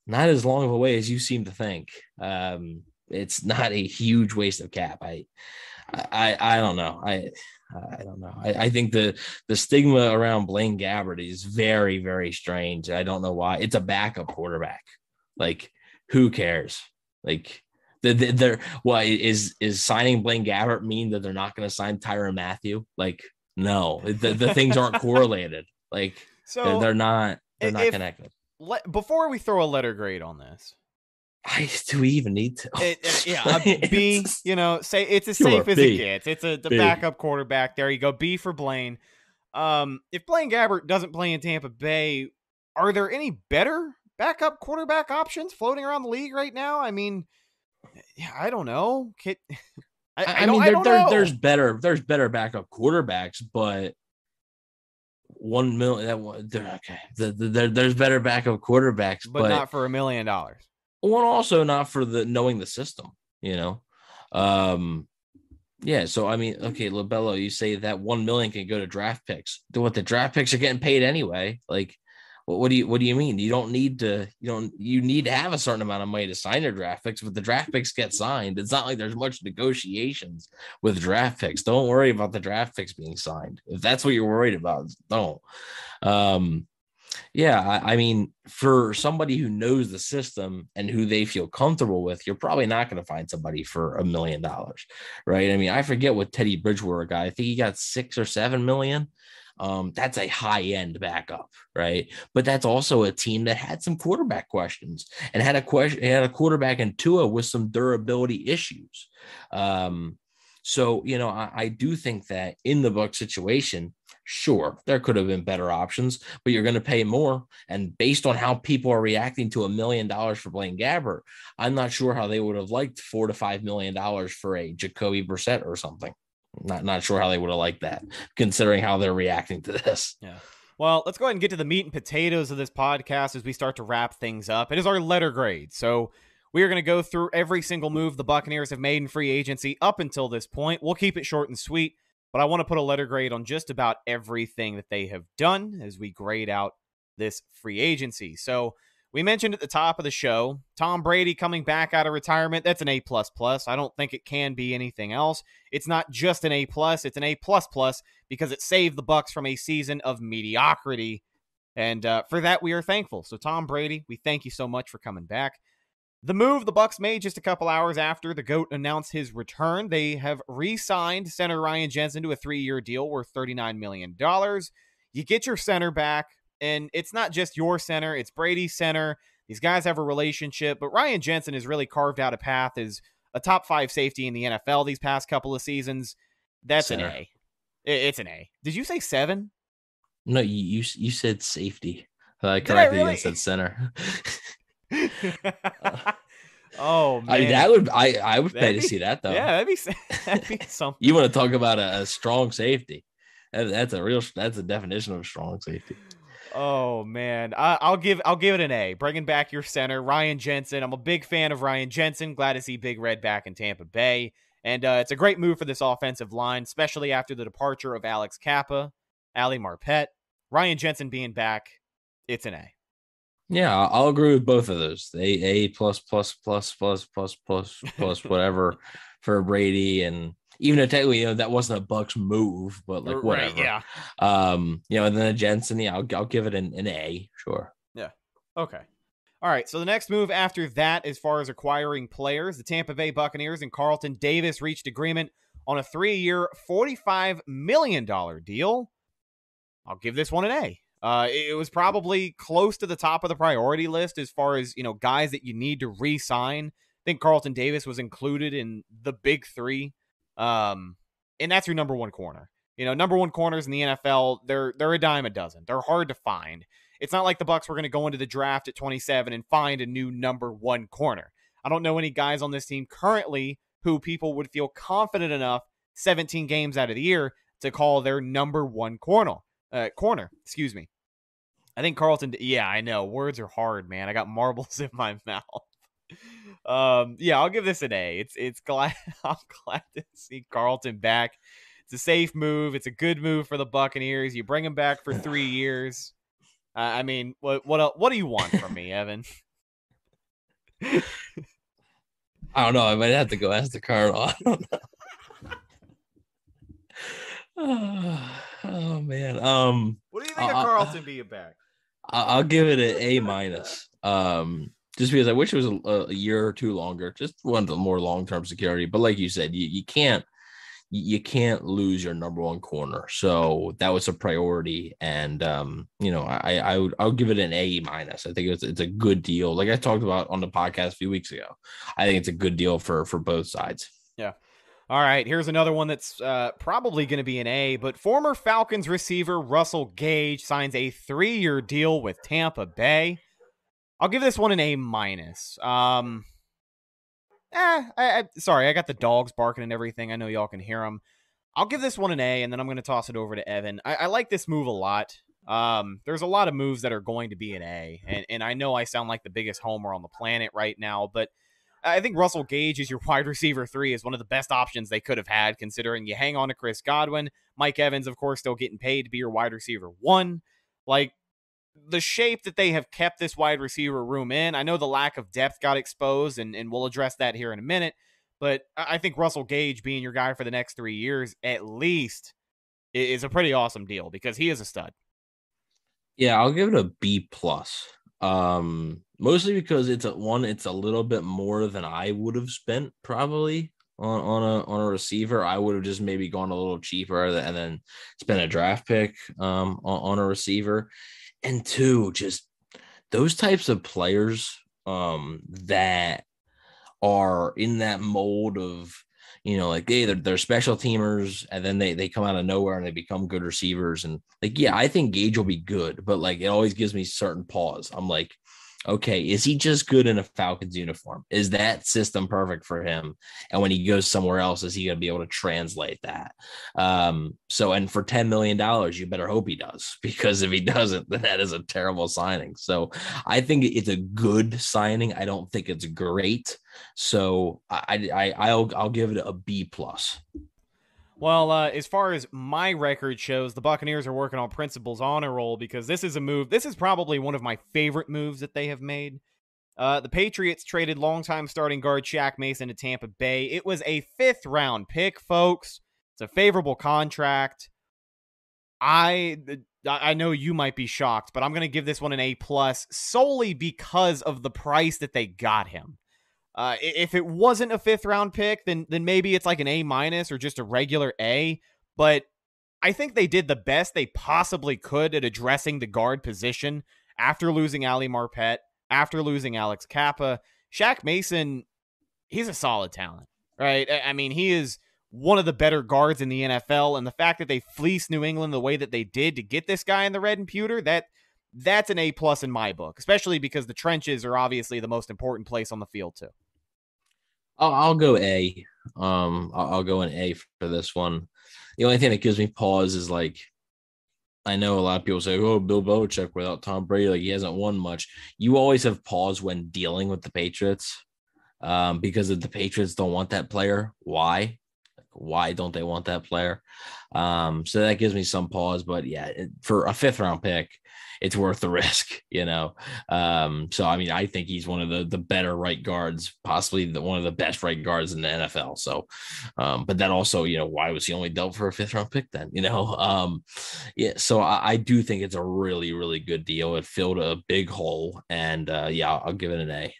Not as long of a way as you seem to think. Um, it's not a huge waste of cap. I, I, I don't know. I, I don't know. I, I think the the stigma around Blaine Gabbert is very, very strange. I don't know why. It's a backup quarterback. Like, who cares? Like, the, the, they're what is is signing Blaine Gabbert mean that they're not going to sign Tyrann Mathieu? Like, no, the, the things aren't correlated. Like, so they're, they're not they're not if- connected. le- before we throw a letter grade on this, I do we even need to? it, it- yeah, a B. You know, say it's as Sure, safe as B. it gets. It's a the B. backup quarterback. There you go. B for Blaine. Um, if Blaine Gabbert doesn't play in Tampa Bay, are there any better backup quarterback options floating around the league right now? I mean, yeah, I don't know. I, I, I I mean, I there, don't there, know. there's better, there's better backup quarterbacks, but one million. That one, okay, the, the, there, there's better backup quarterbacks, but, but, not for a million dollars. One also not for the knowing the system. You know, um, yeah. So I mean, okay, Labello, you say that one million can go to draft picks. What the draft picks are getting paid anyway? Like, what, what do you what do you mean? You don't need to. You don't. You need to have a certain amount of money to sign your draft picks, but the draft picks get signed. It's not like there's much negotiations with draft picks. Don't worry about the draft picks being signed. If that's what you're worried about, don't. Um, yeah, I, I mean, for somebody who knows the system and who they feel comfortable with, you're probably not going to find somebody for a million dollars, right? I mean, I forget what Teddy Bridgewater got. I think he got six or seven million. Um, that's a high end backup, right? But that's also a team that had some quarterback questions and had a question, had a quarterback in Tua with some durability issues. Um, so you know, I, I do think that in the Buck situation, sure, there could have been better options, but you're going to pay more. And based on how people are reacting to a million dollars for Blaine Gabbert, I'm not sure how they would have liked four to five million dollars for a Jacoby Brissett or something. Not not sure how they would have liked that, considering how they're reacting to this. Yeah. Well, let's go ahead and get to the meat and potatoes of this podcast as we start to wrap things up. It is our letter grade. So we are going to go through every single move the Buccaneers have made in free agency up until this point. We'll keep it short and sweet, but I want to put a letter grade on just about everything that they have done as we grade out this free agency. So we mentioned at the top of the show, Tom Brady coming back out of retirement. That's an A plus plus. I don't think it can be anything else. It's not just an A plus, it's an A plus plus because it saved the Bucks from a season of mediocrity. And uh, for that, we are thankful. So, Tom Brady, we thank you so much for coming back. The move the Bucks made just a couple hours after the GOAT announced his return, they have re-signed center Ryan Jensen to a three-year deal worth $39 million. You get your center back, and it's not just your center, it's Brady's center. These guys have a relationship, but Ryan Jensen has really carved out a path as a top five safety in the NFL these past couple of seasons. That's center. an A. It's an A. Did you say seven? No, you you, you said safety. I corrected really? you and said center. oh man, I mean, that would I I would that'd pay be, to see that though. Yeah, that'd be that'd be something. you want to talk about a, a strong safety? That, that's a real that's a definition of strong safety. Oh man, I, will give I'll give it an A. Bringing back your center, Ryan Jensen. I'm a big fan of Ryan Jensen. Glad to see Big Red back in Tampa Bay, and uh, it's a great move for this offensive line, especially after the departure of Alex Cappa, Ali Marpet, Ryan Jensen being back. It's an A. Yeah, I'll agree with both of those. A A plus plus plus plus plus plus plus whatever for Brady and even though technically you know that wasn't a Bucks move, but like whatever. Right, yeah. Um, you know, and then a Jensen, yeah, I'll I'll give it an, an A, sure. Yeah. Okay. All right. So the next move after that, as far as acquiring players, the Tampa Bay Buccaneers and Carlton Davis reached agreement on a three-year, forty-five million dollar deal. I'll give this one an A. Uh, it was probably close to the top of the priority list as far as you know guys that you need to re-sign. I think Carlton Davis was included in the big three, um, and that's your number one corner. You know, number one corners in the NFL, they're they're a dime a dozen. They're hard to find. It's not like the Bucks were going to go into the draft at 27 and find a new number one corner. I don't know any guys on this team currently who people would feel confident enough 17 games out of the year to call their number one corner uh, corner. Excuse me. I think Carlton. Yeah, I know words are hard, man. I got marbles in my mouth. Um, yeah, I'll give this an A. It's it's glad I'm glad to see Carlton back. It's a safe move. It's a good move for the Buccaneers. You bring him back for three years. Uh, I mean, what what what do you want from me, Evan? I don't know. I might have to go ask the Colonel. I don't know. Oh, man. Um, what do you think uh, of Carlton being back? I'll give it an A minus. Um, just because I wish it was a, a year or two longer, just wanted more long term security. But like you said, you, you can't you can't lose your number one corner. So that was a priority, and um, you know, I I would I'll give it an A minus. I think it's it's a good deal. Like I talked about on the podcast a few weeks ago, I think it's a good deal for for both sides. Yeah. All right, here's another one that's uh, probably going to be an A, but former Falcons receiver Russell Gage signs a three year deal with Tampa Bay. I'll give this one an A minus. Um, eh, I, I, sorry, I got the dogs barking and everything. I know y'all can hear them. I'll give this one an A, and then I'm going to toss it over to Evan. I, I like this move a lot. Um, there's a lot of moves that are going to be an A, and, and I know I sound like the biggest homer on the planet right now, but – I think Russell Gage is your wide receiver three is one of the best options they could have had, considering you hang on to Chris Godwin. Mike Evans, of course, still getting paid to be your wide receiver one. Like the shape that they have kept this wide receiver room in, I know the lack of depth got exposed, and, and we'll address that here in a minute. But I think Russell Gage being your guy for the next three years, at least, is a pretty awesome deal because he is a stud. Yeah, I'll give it a B plus. Um, mostly because it's a one, it's a little bit more than I would have spent probably on, on a on a receiver. I would have just maybe gone a little cheaper and then spent a draft pick um on, on a receiver. And two, just those types of players um that are in that mold of you know, like they they're, they're special teamers, and then they they come out of nowhere and they become good receivers. And like, yeah, I think Gage will be good, but like it always gives me certain pause. I'm like, okay, is he just good in a Falcons uniform? Is that system perfect for him? And when he goes somewhere else, is he going to be able to translate that? Um, so, and for $10 million, you better hope he does, because if he doesn't, then that is a terrible signing. So I think it's a good signing. I don't think it's great. So I, I, I'll, I'll give it a B plus. Well, uh, as far as my record shows, the Buccaneers are working on principles on a roll because this is a move. This is probably one of my favorite moves that they have made. Uh, the Patriots traded longtime starting guard Shaq Mason to Tampa Bay. It was a fifth round pick, folks. It's a favorable contract. I I know you might be shocked, but I'm going to give this one an A plus solely because of the price that they got him. Uh, if it wasn't a fifth round pick, then then maybe it's like an A minus or just a regular A. But I think they did the best they possibly could at addressing the guard position after losing Ali Marpet, after losing Alex Cappa. Shaq Mason, he's a solid talent, right? I mean, he is one of the better guards in the NFL, and the fact that they fleeced New England the way that they did to get this guy in the red and pewter, that that's an A plus in my book, especially because the trenches are obviously the most important place on the field too. I'll, I'll go A. Um, I'll, I'll go an A for this one. The only thing that gives me pause is like, I know a lot of people say, "Oh, Bill Belichick without Tom Brady, like he hasn't won much." You always have pause when dealing with the Patriots, um, because if the Patriots don't want that player, why? Why don't they want that player? Um, so that gives me some pause. But yeah, for a fifth round pick, it's worth the risk, you know. Um, so I mean, I think he's one of the the better right guards, possibly the one of the best right guards in the NFL. So, um, but then also, you know, why was he only dealt for a fifth round pick then? You know, um, yeah. So I, I do think it's a really really good deal. It filled a big hole, and uh, yeah, I'll, give it an A.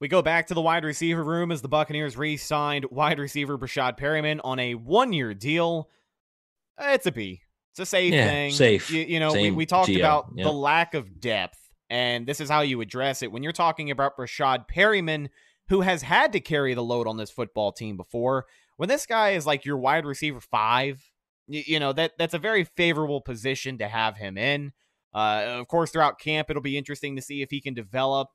We go back to the wide receiver room as the Buccaneers re signed wide receiver Breshad Perryman on a one year deal. It's a B. It's a safe Yeah, thing. safe. You, you know, we, Same we talked GL, about yeah. the lack of depth, and this is how you address it. When you're talking about Breshad Perryman, who has had to carry the load on this football team before, when this guy is like your wide receiver five, you, you know, that that's a very favorable position to have him in. Uh, of course, throughout camp, it'll be interesting to see if he can develop.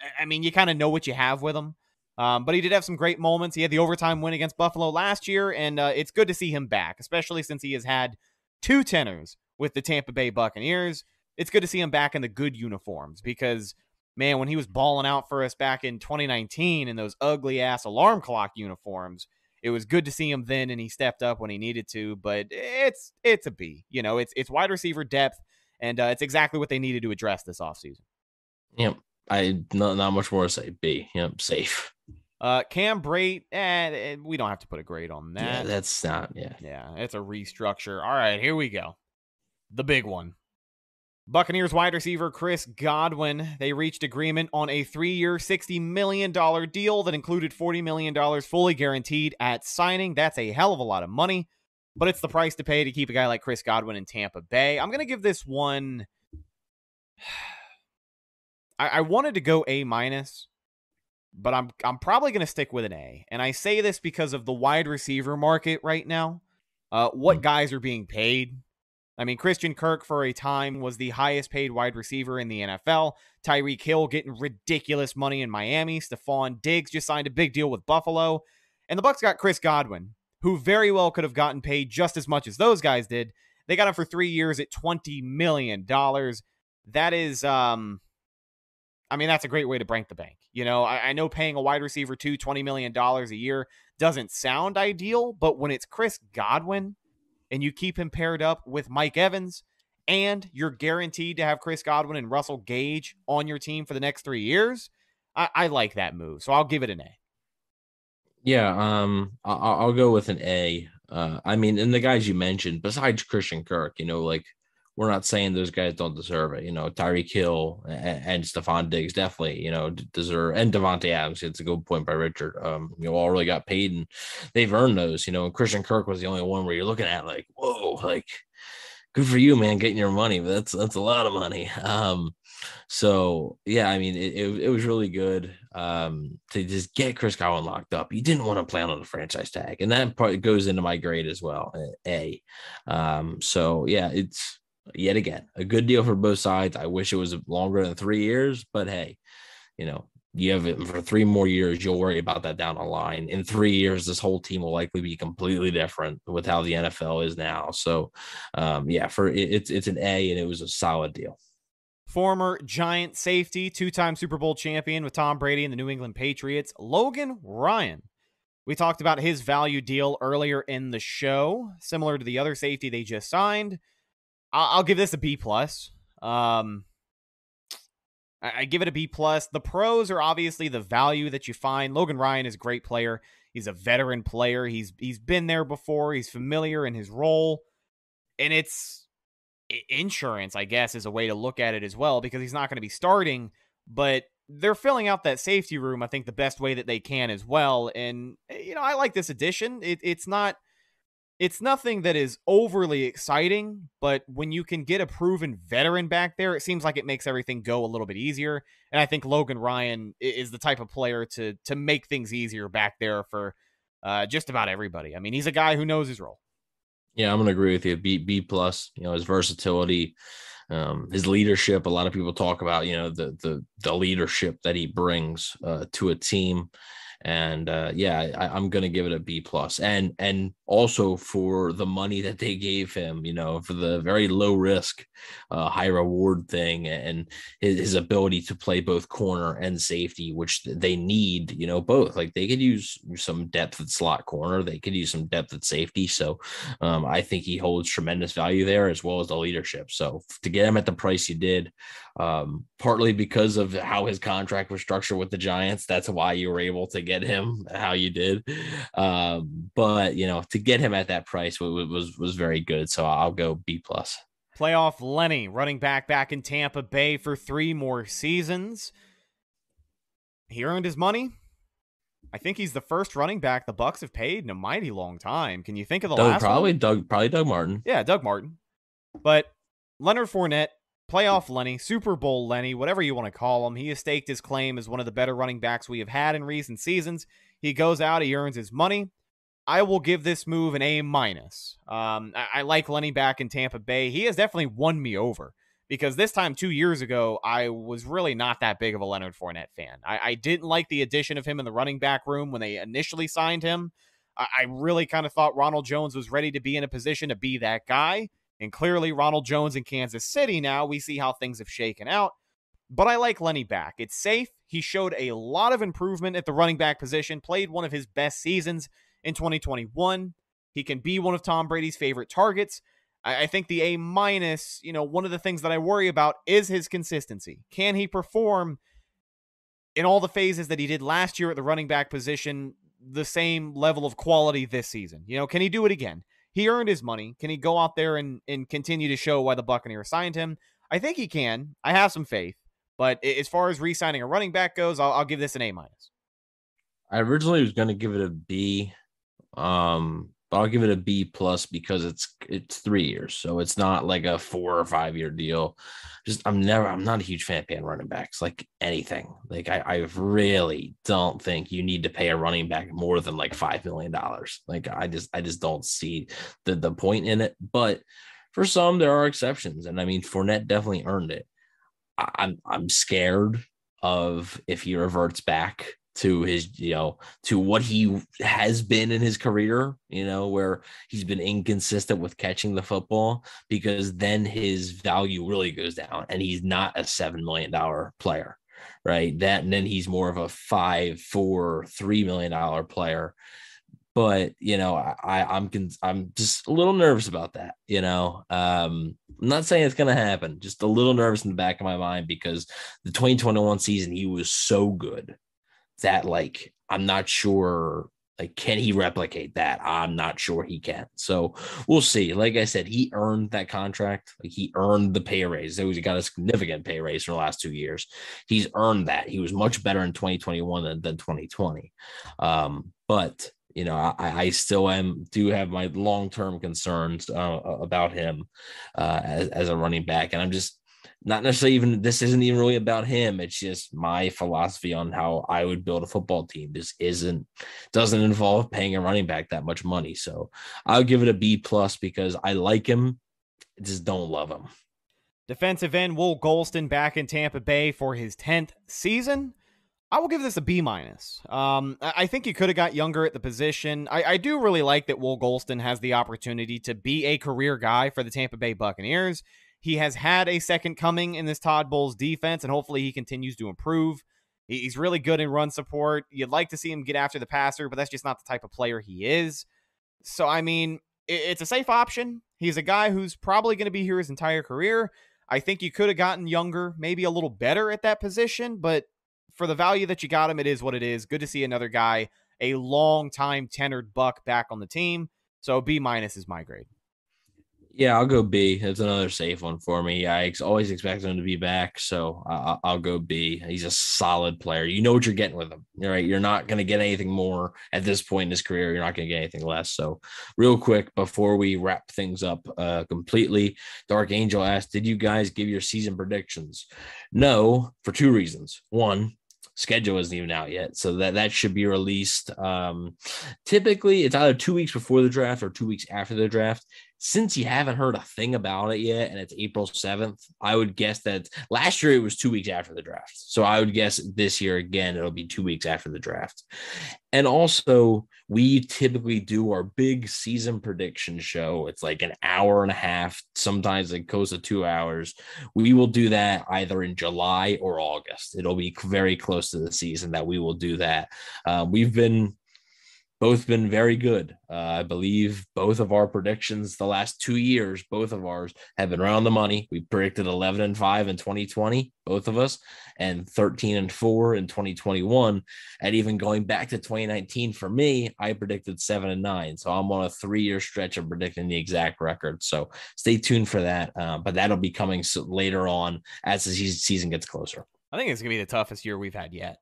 I- I mean, you kind of know what you have with him. Um, but he did have some great moments. He had the overtime win against Buffalo last year, and uh, it's good to see him back, especially since he has had two tenors with the Tampa Bay Buccaneers. It's good to see him back in the good uniforms because, man, when he was balling out for us back in 2019 in those ugly ass alarm clock uniforms, it was good to see him then, and he stepped up when he needed to. But it's it's a B. You know, it's it's wide receiver depth, and uh, it's exactly what they needed to address this offseason. Yep. I not not much more to say. B. Yep. Safe. Uh, Cam Brate, eh, eh, we don't have to put a grade on Yeah, that. that's not. Yeah. Yeah, it's a restructure. All right, here we go. The big one. Buccaneers wide receiver Chris Godwin. They reached agreement on a three year, $60 million deal that included $40 million fully guaranteed at signing. That's a hell of a lot of money, but it's the price to pay to keep a guy like Chris Godwin in Tampa Bay. I'm going to give this one. I, I wanted to go A minus, but I'm I'm probably going to stick with an A. And I say this because of the wide receiver market right now. Uh, what guys are being paid? I mean, Christian Kirk for a time was the highest paid wide receiver in the NFL. Tyreek Hill getting ridiculous money in Miami. Stefon Diggs just signed a big deal with Buffalo. And the Bucks got Chris Godwin, who very well could have gotten paid just as much as those guys did. They got him for three years at $20 million. That is um I mean, that's a great way to break the bank. You know, I, I know paying a wide receiver two $20 million a year doesn't sound ideal, but when it's Chris Godwin and you keep him paired up with Mike Evans and you're guaranteed to have Chris Godwin and Russell Gage on your team for the next three years, I, I like that move. So I'll give it an A. Yeah, um, I'll, I'll go with an A. Uh, I mean, and the guys you mentioned, besides Christian Kirk, you know, like we're not saying those guys don't deserve it. You know, Tyreek Hill and, and Stefon Diggs definitely, you know, deserve, and Davante Adams. It's a good point by Richard. Um, you know, all really got paid and they've earned those. You know, and Christian Kirk was the only one where you're looking at like, whoa, like good for you, man, getting your money. But that's that's a lot of money. Um, so yeah, I mean, it, it, it was really good um, to just get Chris Godwin locked up. You didn't want to plan on the franchise tag, and that part goes into my grade as well. A. Um, so yeah, it's yet again a good deal for both sides. I wish it was longer than three years, but hey, you know. You have it for three more years. You'll worry about that down the line. In three years, this whole team will likely be completely different with how the NFL is now. So, um, yeah, for it, it's it's an A, and it was a solid deal. Former Giant safety, two time Super Bowl champion with Tom Brady and the New England Patriots, Logan Ryan. We talked about his value deal earlier in the show, similar to the other safety they just signed. I- I'll give this a B plus. Um, I-, I give it a B plus. The pros are obviously the value that you find. Logan Ryan is a great player. He's a veteran player. He's he's been there before. He's familiar in his role, and it's insurance. I guess is a way to look at it as well because he's not going to be starting, but they're filling out that safety room, I think, the best way that they can as well. And, eh, you know, I like this addition. It, it's not. It's nothing that is overly exciting, but when you can get a proven veteran back there, it seems like it makes everything go a little bit easier. And I think Logan Ryan is the type of player to to make things easier back there for uh, just about everybody. I mean, he's a guy who knows his role. Yeah, I'm gonna agree with you. B B plus. You know, his versatility, um, his leadership. A lot of people talk about you know the the the leadership that he brings uh, to a team and uh, yeah, I, am gonna give it a B plus, and and also for the money that they gave him, you know, for the very low risk, uh, high reward thing, and his, his ability to play both corner and safety, which they need, you know, both. Like they could use some depth at slot corner, they could use some depth at safety. So um, I think he holds tremendous value there as well as the leadership. So to get him at the price you did, um, partly because of how his contract was structured with the Giants. That's why you were able to get him how you did. Um, but you know, to get him at that price was was, was very good. So I'll go B plus. Playoff Lenny, running back back in Tampa Bay for three more seasons. He earned his money. I think he's the first running back the Bucks have paid in a mighty long time. Can you think of the Doug, last probably one? Doug probably Doug Martin. Yeah, Doug Martin. But Leonard Fournette playoff Lenny, Super Bowl Lenny, whatever you want to call him. He has staked his claim as one of the better running backs we have had in recent seasons. He goes out, he earns his money. I will give this move an A minus. Um, I, I like Lenny back in Tampa Bay. He has definitely won me over because this time two years ago, I was really not that big of a Leonard Fournette fan. I, I didn't like the addition of him in the running back room when they initially signed him. I, I really kind of thought Ronald Jones was ready to be in a position to be that guy. And clearly, Ronald Jones in Kansas City now, we see how things have shaken out. But I like Lenny back. It's safe. He showed a lot of improvement at the running back position, played one of his best seasons in 2021. He can be one of Tom Brady's favorite targets. I, I think the A minus, you know, one of the things that I worry about is his consistency. Can he perform in all the phases that he did last year at the running back position, the same level of quality this season? You know, can he do it again? he earned his money. Can he go out there and, and continue to show why the Buccaneers signed him? I think he can. I have some faith. But as far as re-signing a running back goes, I'll, I'll give this an A minus. I originally was going to give it a B, um, but I'll give it a B plus because it's it's three years, so it's not like a four or five year deal. Just I'm never I'm not a huge fan of paying running backs like anything. Like I, I really don't think you need to pay a running back more than like five million dollars. Like I just I just don't see the the point in it. But for some there are exceptions, and I mean Fournette definitely earned it. I, I'm I'm scared of if he reverts back to his you know to what he has been in his career you know where he's been inconsistent with catching the football because then his value really goes down and he's not a seven million dollar player right that and then he's more of a five four three million dollar player but you know I, I'm I'm just a little nervous about that. You know, um, I'm not saying it's gonna happen. Just a little nervous in the back of my mind because the 2021 season he was so good that like I'm not sure like can he replicate that? I'm not sure he can. So we'll see. Like i said he earned that contract. Like he earned the pay raise. He got a significant pay raise for the last two years. He's earned that. He was much better in 2021 than, than 2020 um, but you know I, I still am do have my long-term concerns uh, about him uh, as, as a running back. And i'm just not necessarily even this isn't even really about him. It's just my philosophy on how I would build a football team. This isn't doesn't involve paying a running back that much money. So I'll give it a B plus because I like him. I just don't love him. Defensive end Will Gholston back in Tampa Bay for his 10th season. I will give this a B minus. Um, I think you could have got younger at the position. I, I do really like that Will Gholston has the opportunity to be a career guy for the Tampa Bay Buccaneers. He has had a second coming in this Todd Bowles defense, and hopefully he continues to improve. He's really good in run support. You'd like to see him get after the passer, but that's just not the type of player he is. So, I mean, it's a safe option. He's a guy who's probably going to be here his entire career. I think you could have gotten younger, maybe a little better at that position, but for the value that you got him, it is what it is. Good to see another guy, a long time tenured buck back on the team. So B minus is my grade Yeah, I'll go B. It's another safe one for me. I ex- always expect him to be back, so I- I'll go B. He's a solid player. You know what you're getting with him. Right, you're not going to get anything more at this point in his career. You're not going to get anything less. So, real quick before we wrap things up uh, completely, Dark Angel asked, "Did you guys give your season predictions?" No, for two reasons. One, schedule isn't even out yet so that that should be released um typically it's either two weeks before the draft or two weeks after the draft since you haven't heard a thing about it yet and it's April 7th, I would guess that last year it was two weeks after the draft. So I would guess this year again, it'll be two weeks after the draft. And also, we typically do our big season prediction show. It's like an hour and a half, sometimes it goes to two hours. We will do that either in July or August. It'll be very close to the season that we will do that. Uh, we've been both been very good. Uh, I believe both of our predictions the last two years, both of ours have been around the money. We predicted 11 and 5 in 2020, both of us, and 13 and 4 in 2021. And even going back to 2019 for me, I predicted 7 and 9. So I'm on a three year stretch of predicting the exact record. So stay tuned for that. Uh, but that'll be coming later on as the season gets closer. I think it's going to be the toughest year we've had yet.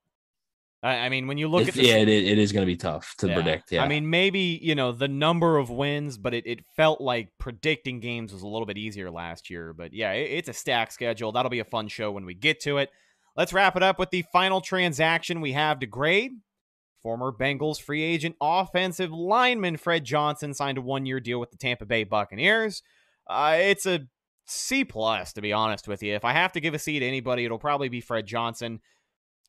I, mean, when you look it's, at the, yeah, it, it is going to be tough to yeah. predict. Yeah, I mean, maybe you know the number of wins, but it, it felt like predicting games was a little bit easier last year. But yeah, it, it's a stack schedule. That'll be a fun show when we get to it. Let's wrap it up with the final transaction we have to grade. Former Bengals free agent offensive lineman Fred Johnson signed a one-year deal with the Tampa Bay Buccaneers. Uh, it's a C plus, to be honest with you. If I have to give a C to anybody, it'll probably be Fred Johnson.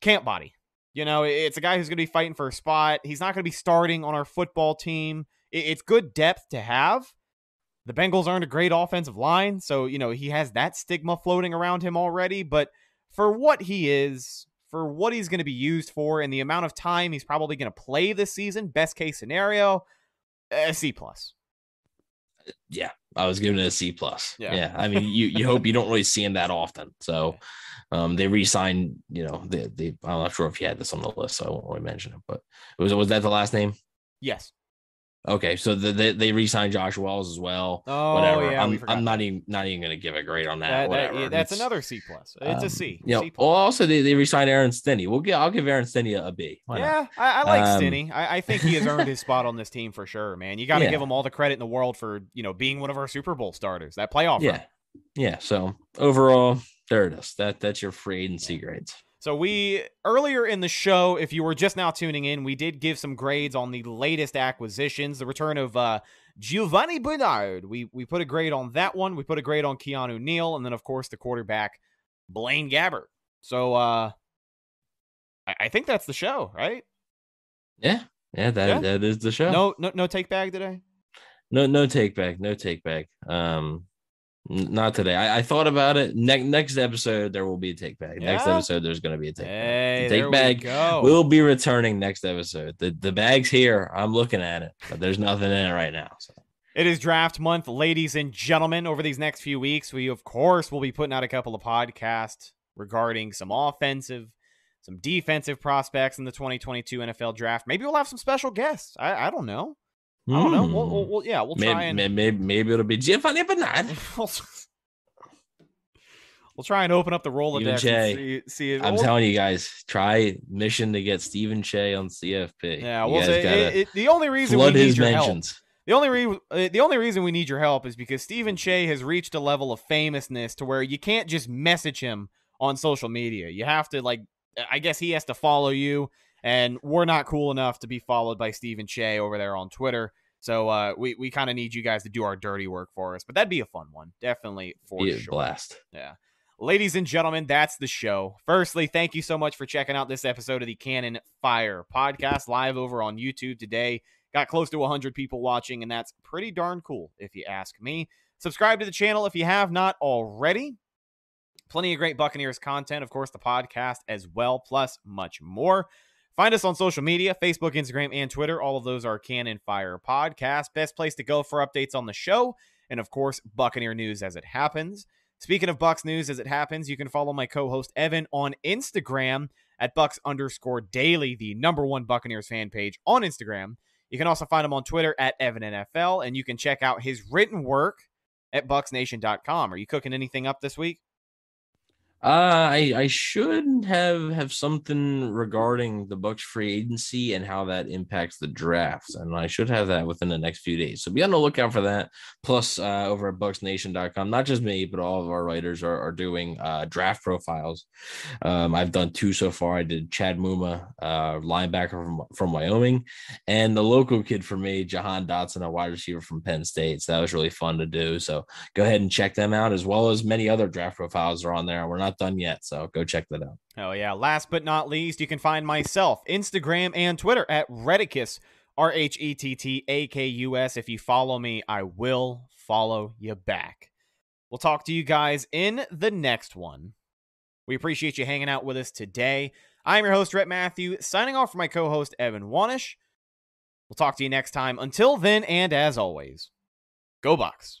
Camp body. You know, it's a guy who's going to be fighting for a spot. He's not going to be starting on our football team. It's good depth to have. The Bengals aren't a great offensive line, so, you know, he has that stigma floating around him already. But for what he is, for what he's going to be used for, and the amount of time he's probably going to play this season, best case scenario, a C plus. Yeah, I was giving it a C plus. Yeah. yeah. I mean, you you hope you don't really see him that often. So um, they re-signed, you know, they, they I'm not sure if you had this on the list, so I won't really mention it. But was was that the last name? Yes. Okay, so the, the, they re-signed Josh Wells as well. Oh, whatever. yeah, I'm, I'm not even not even gonna give a grade on that. That- that- whatever. yeah, that's It's, another C plus. It's a um, C. You know, well, also they, they re-signed Aaron Stinnie. We'll get I'll give Aaron Stinnie a, a B. Why? Yeah, I, I like Um, Stinnie. I, I think he has earned his spot on this team for sure, man. You got to Yeah. give him all the credit in the world for you know being one of our Super Bowl starters. That playoff Yeah. run. Yeah. So overall, there it is. That that's your free agency grades. So we earlier in the show, if you were just now tuning in, we did give some grades on the latest acquisitions. The return of uh, Giovani Bernard. We we put a grade on that one. We put a grade on Keanu Neal, and then of course the quarterback Blaine Gabbert. So uh, I, I think that's the show, right? Yeah. Yeah, that, Yeah. that is the show. No, no, no take bag today. no, no take back, no take back. Um, not today. I, I thought about it. Next next episode there will be a take back. Next episode there's going to be a take back. Hey, The take we bag go. will be returning next episode. The the bag's here. I'm looking at it, but there's nothing in it right now. So It is draft month, ladies and gentlemen. Over these next few weeks, we of course will be putting out a couple of podcasts regarding some offensive, some defensive prospects in the 2022 NFL draft. Maybe we'll have some special guests. I, I don't know. I don't know. We'll, we'll, we'll- yeah, we'll try maybe, and maybe, maybe it'll be Giovani Bernard. we'll, we'll try and open up the Rolodex and see, see if I'm telling you guys, try mission to get Stephen Shea on CFP. Yeah, we'll say it, it, the only reason we need your help. The only re- uh, the only reason we need your help is because Stephen Shea has reached a level of famousness to where you can't just message him on social media. You have to like I guess he has to follow you and we're not cool enough to be followed by Stephen Shea over there on Twitter. So uh, we we kind of need you guys to do our dirty work for us. But that'd be a fun one. Definitely for Be a sure. blast. Yeah. Ladies and gentlemen, that's the show. Firstly, thank you so much for checking out this episode of the Cannon Fire podcast live over on YouTube today. Got close to 100 people watching, and that's pretty darn cool, if you ask me. Subscribe to the channel if you have not already. Plenty of great Buccaneers content, of course, the podcast as well, plus much more. Find us on social media Facebook, Instagram, and Twitter. All of those are Cannon Fire Podcast. Best place to go for updates on the show, and of course, Buccaneer news as it happens. Speaking of Bucks news as it happens, you can follow my co-host Evan on Instagram at Bucks underscore daily, the number one Buccaneers fan page on Instagram. You can also find him on Twitter at Evan NFL, and you can check out his written work at bucksnation.com. Are you cooking anything up this week? Uh, I I should have have something regarding the Bucks free agency and how that impacts the drafts, and I should have that within the next few days. So be on the lookout for that. Plus, uh, over at BucksNation.com, not just me, but all of our writers are, are doing uh, draft profiles. Um, I've done two so far. I did Chad Muma, uh, linebacker from from Wyoming, and the local kid for me, Jahan Dotson, a wide receiver from Penn State. So that was really fun to do. So go ahead and check them out, as well as many other draft profiles are on there. We're not done yet, so go check that out. Oh, yeah. Last but not least, you can find myself, Instagram and Twitter at Rhettakus, R H E T T A K U S. If you follow me, I will follow you back. We'll talk to you guys in the next one. We appreciate you hanging out with us today. I'm your host, Rhett Matthew, signing off for my co host, Evan Wanish. We'll talk to you next time. Until then, and as always, go Bucks.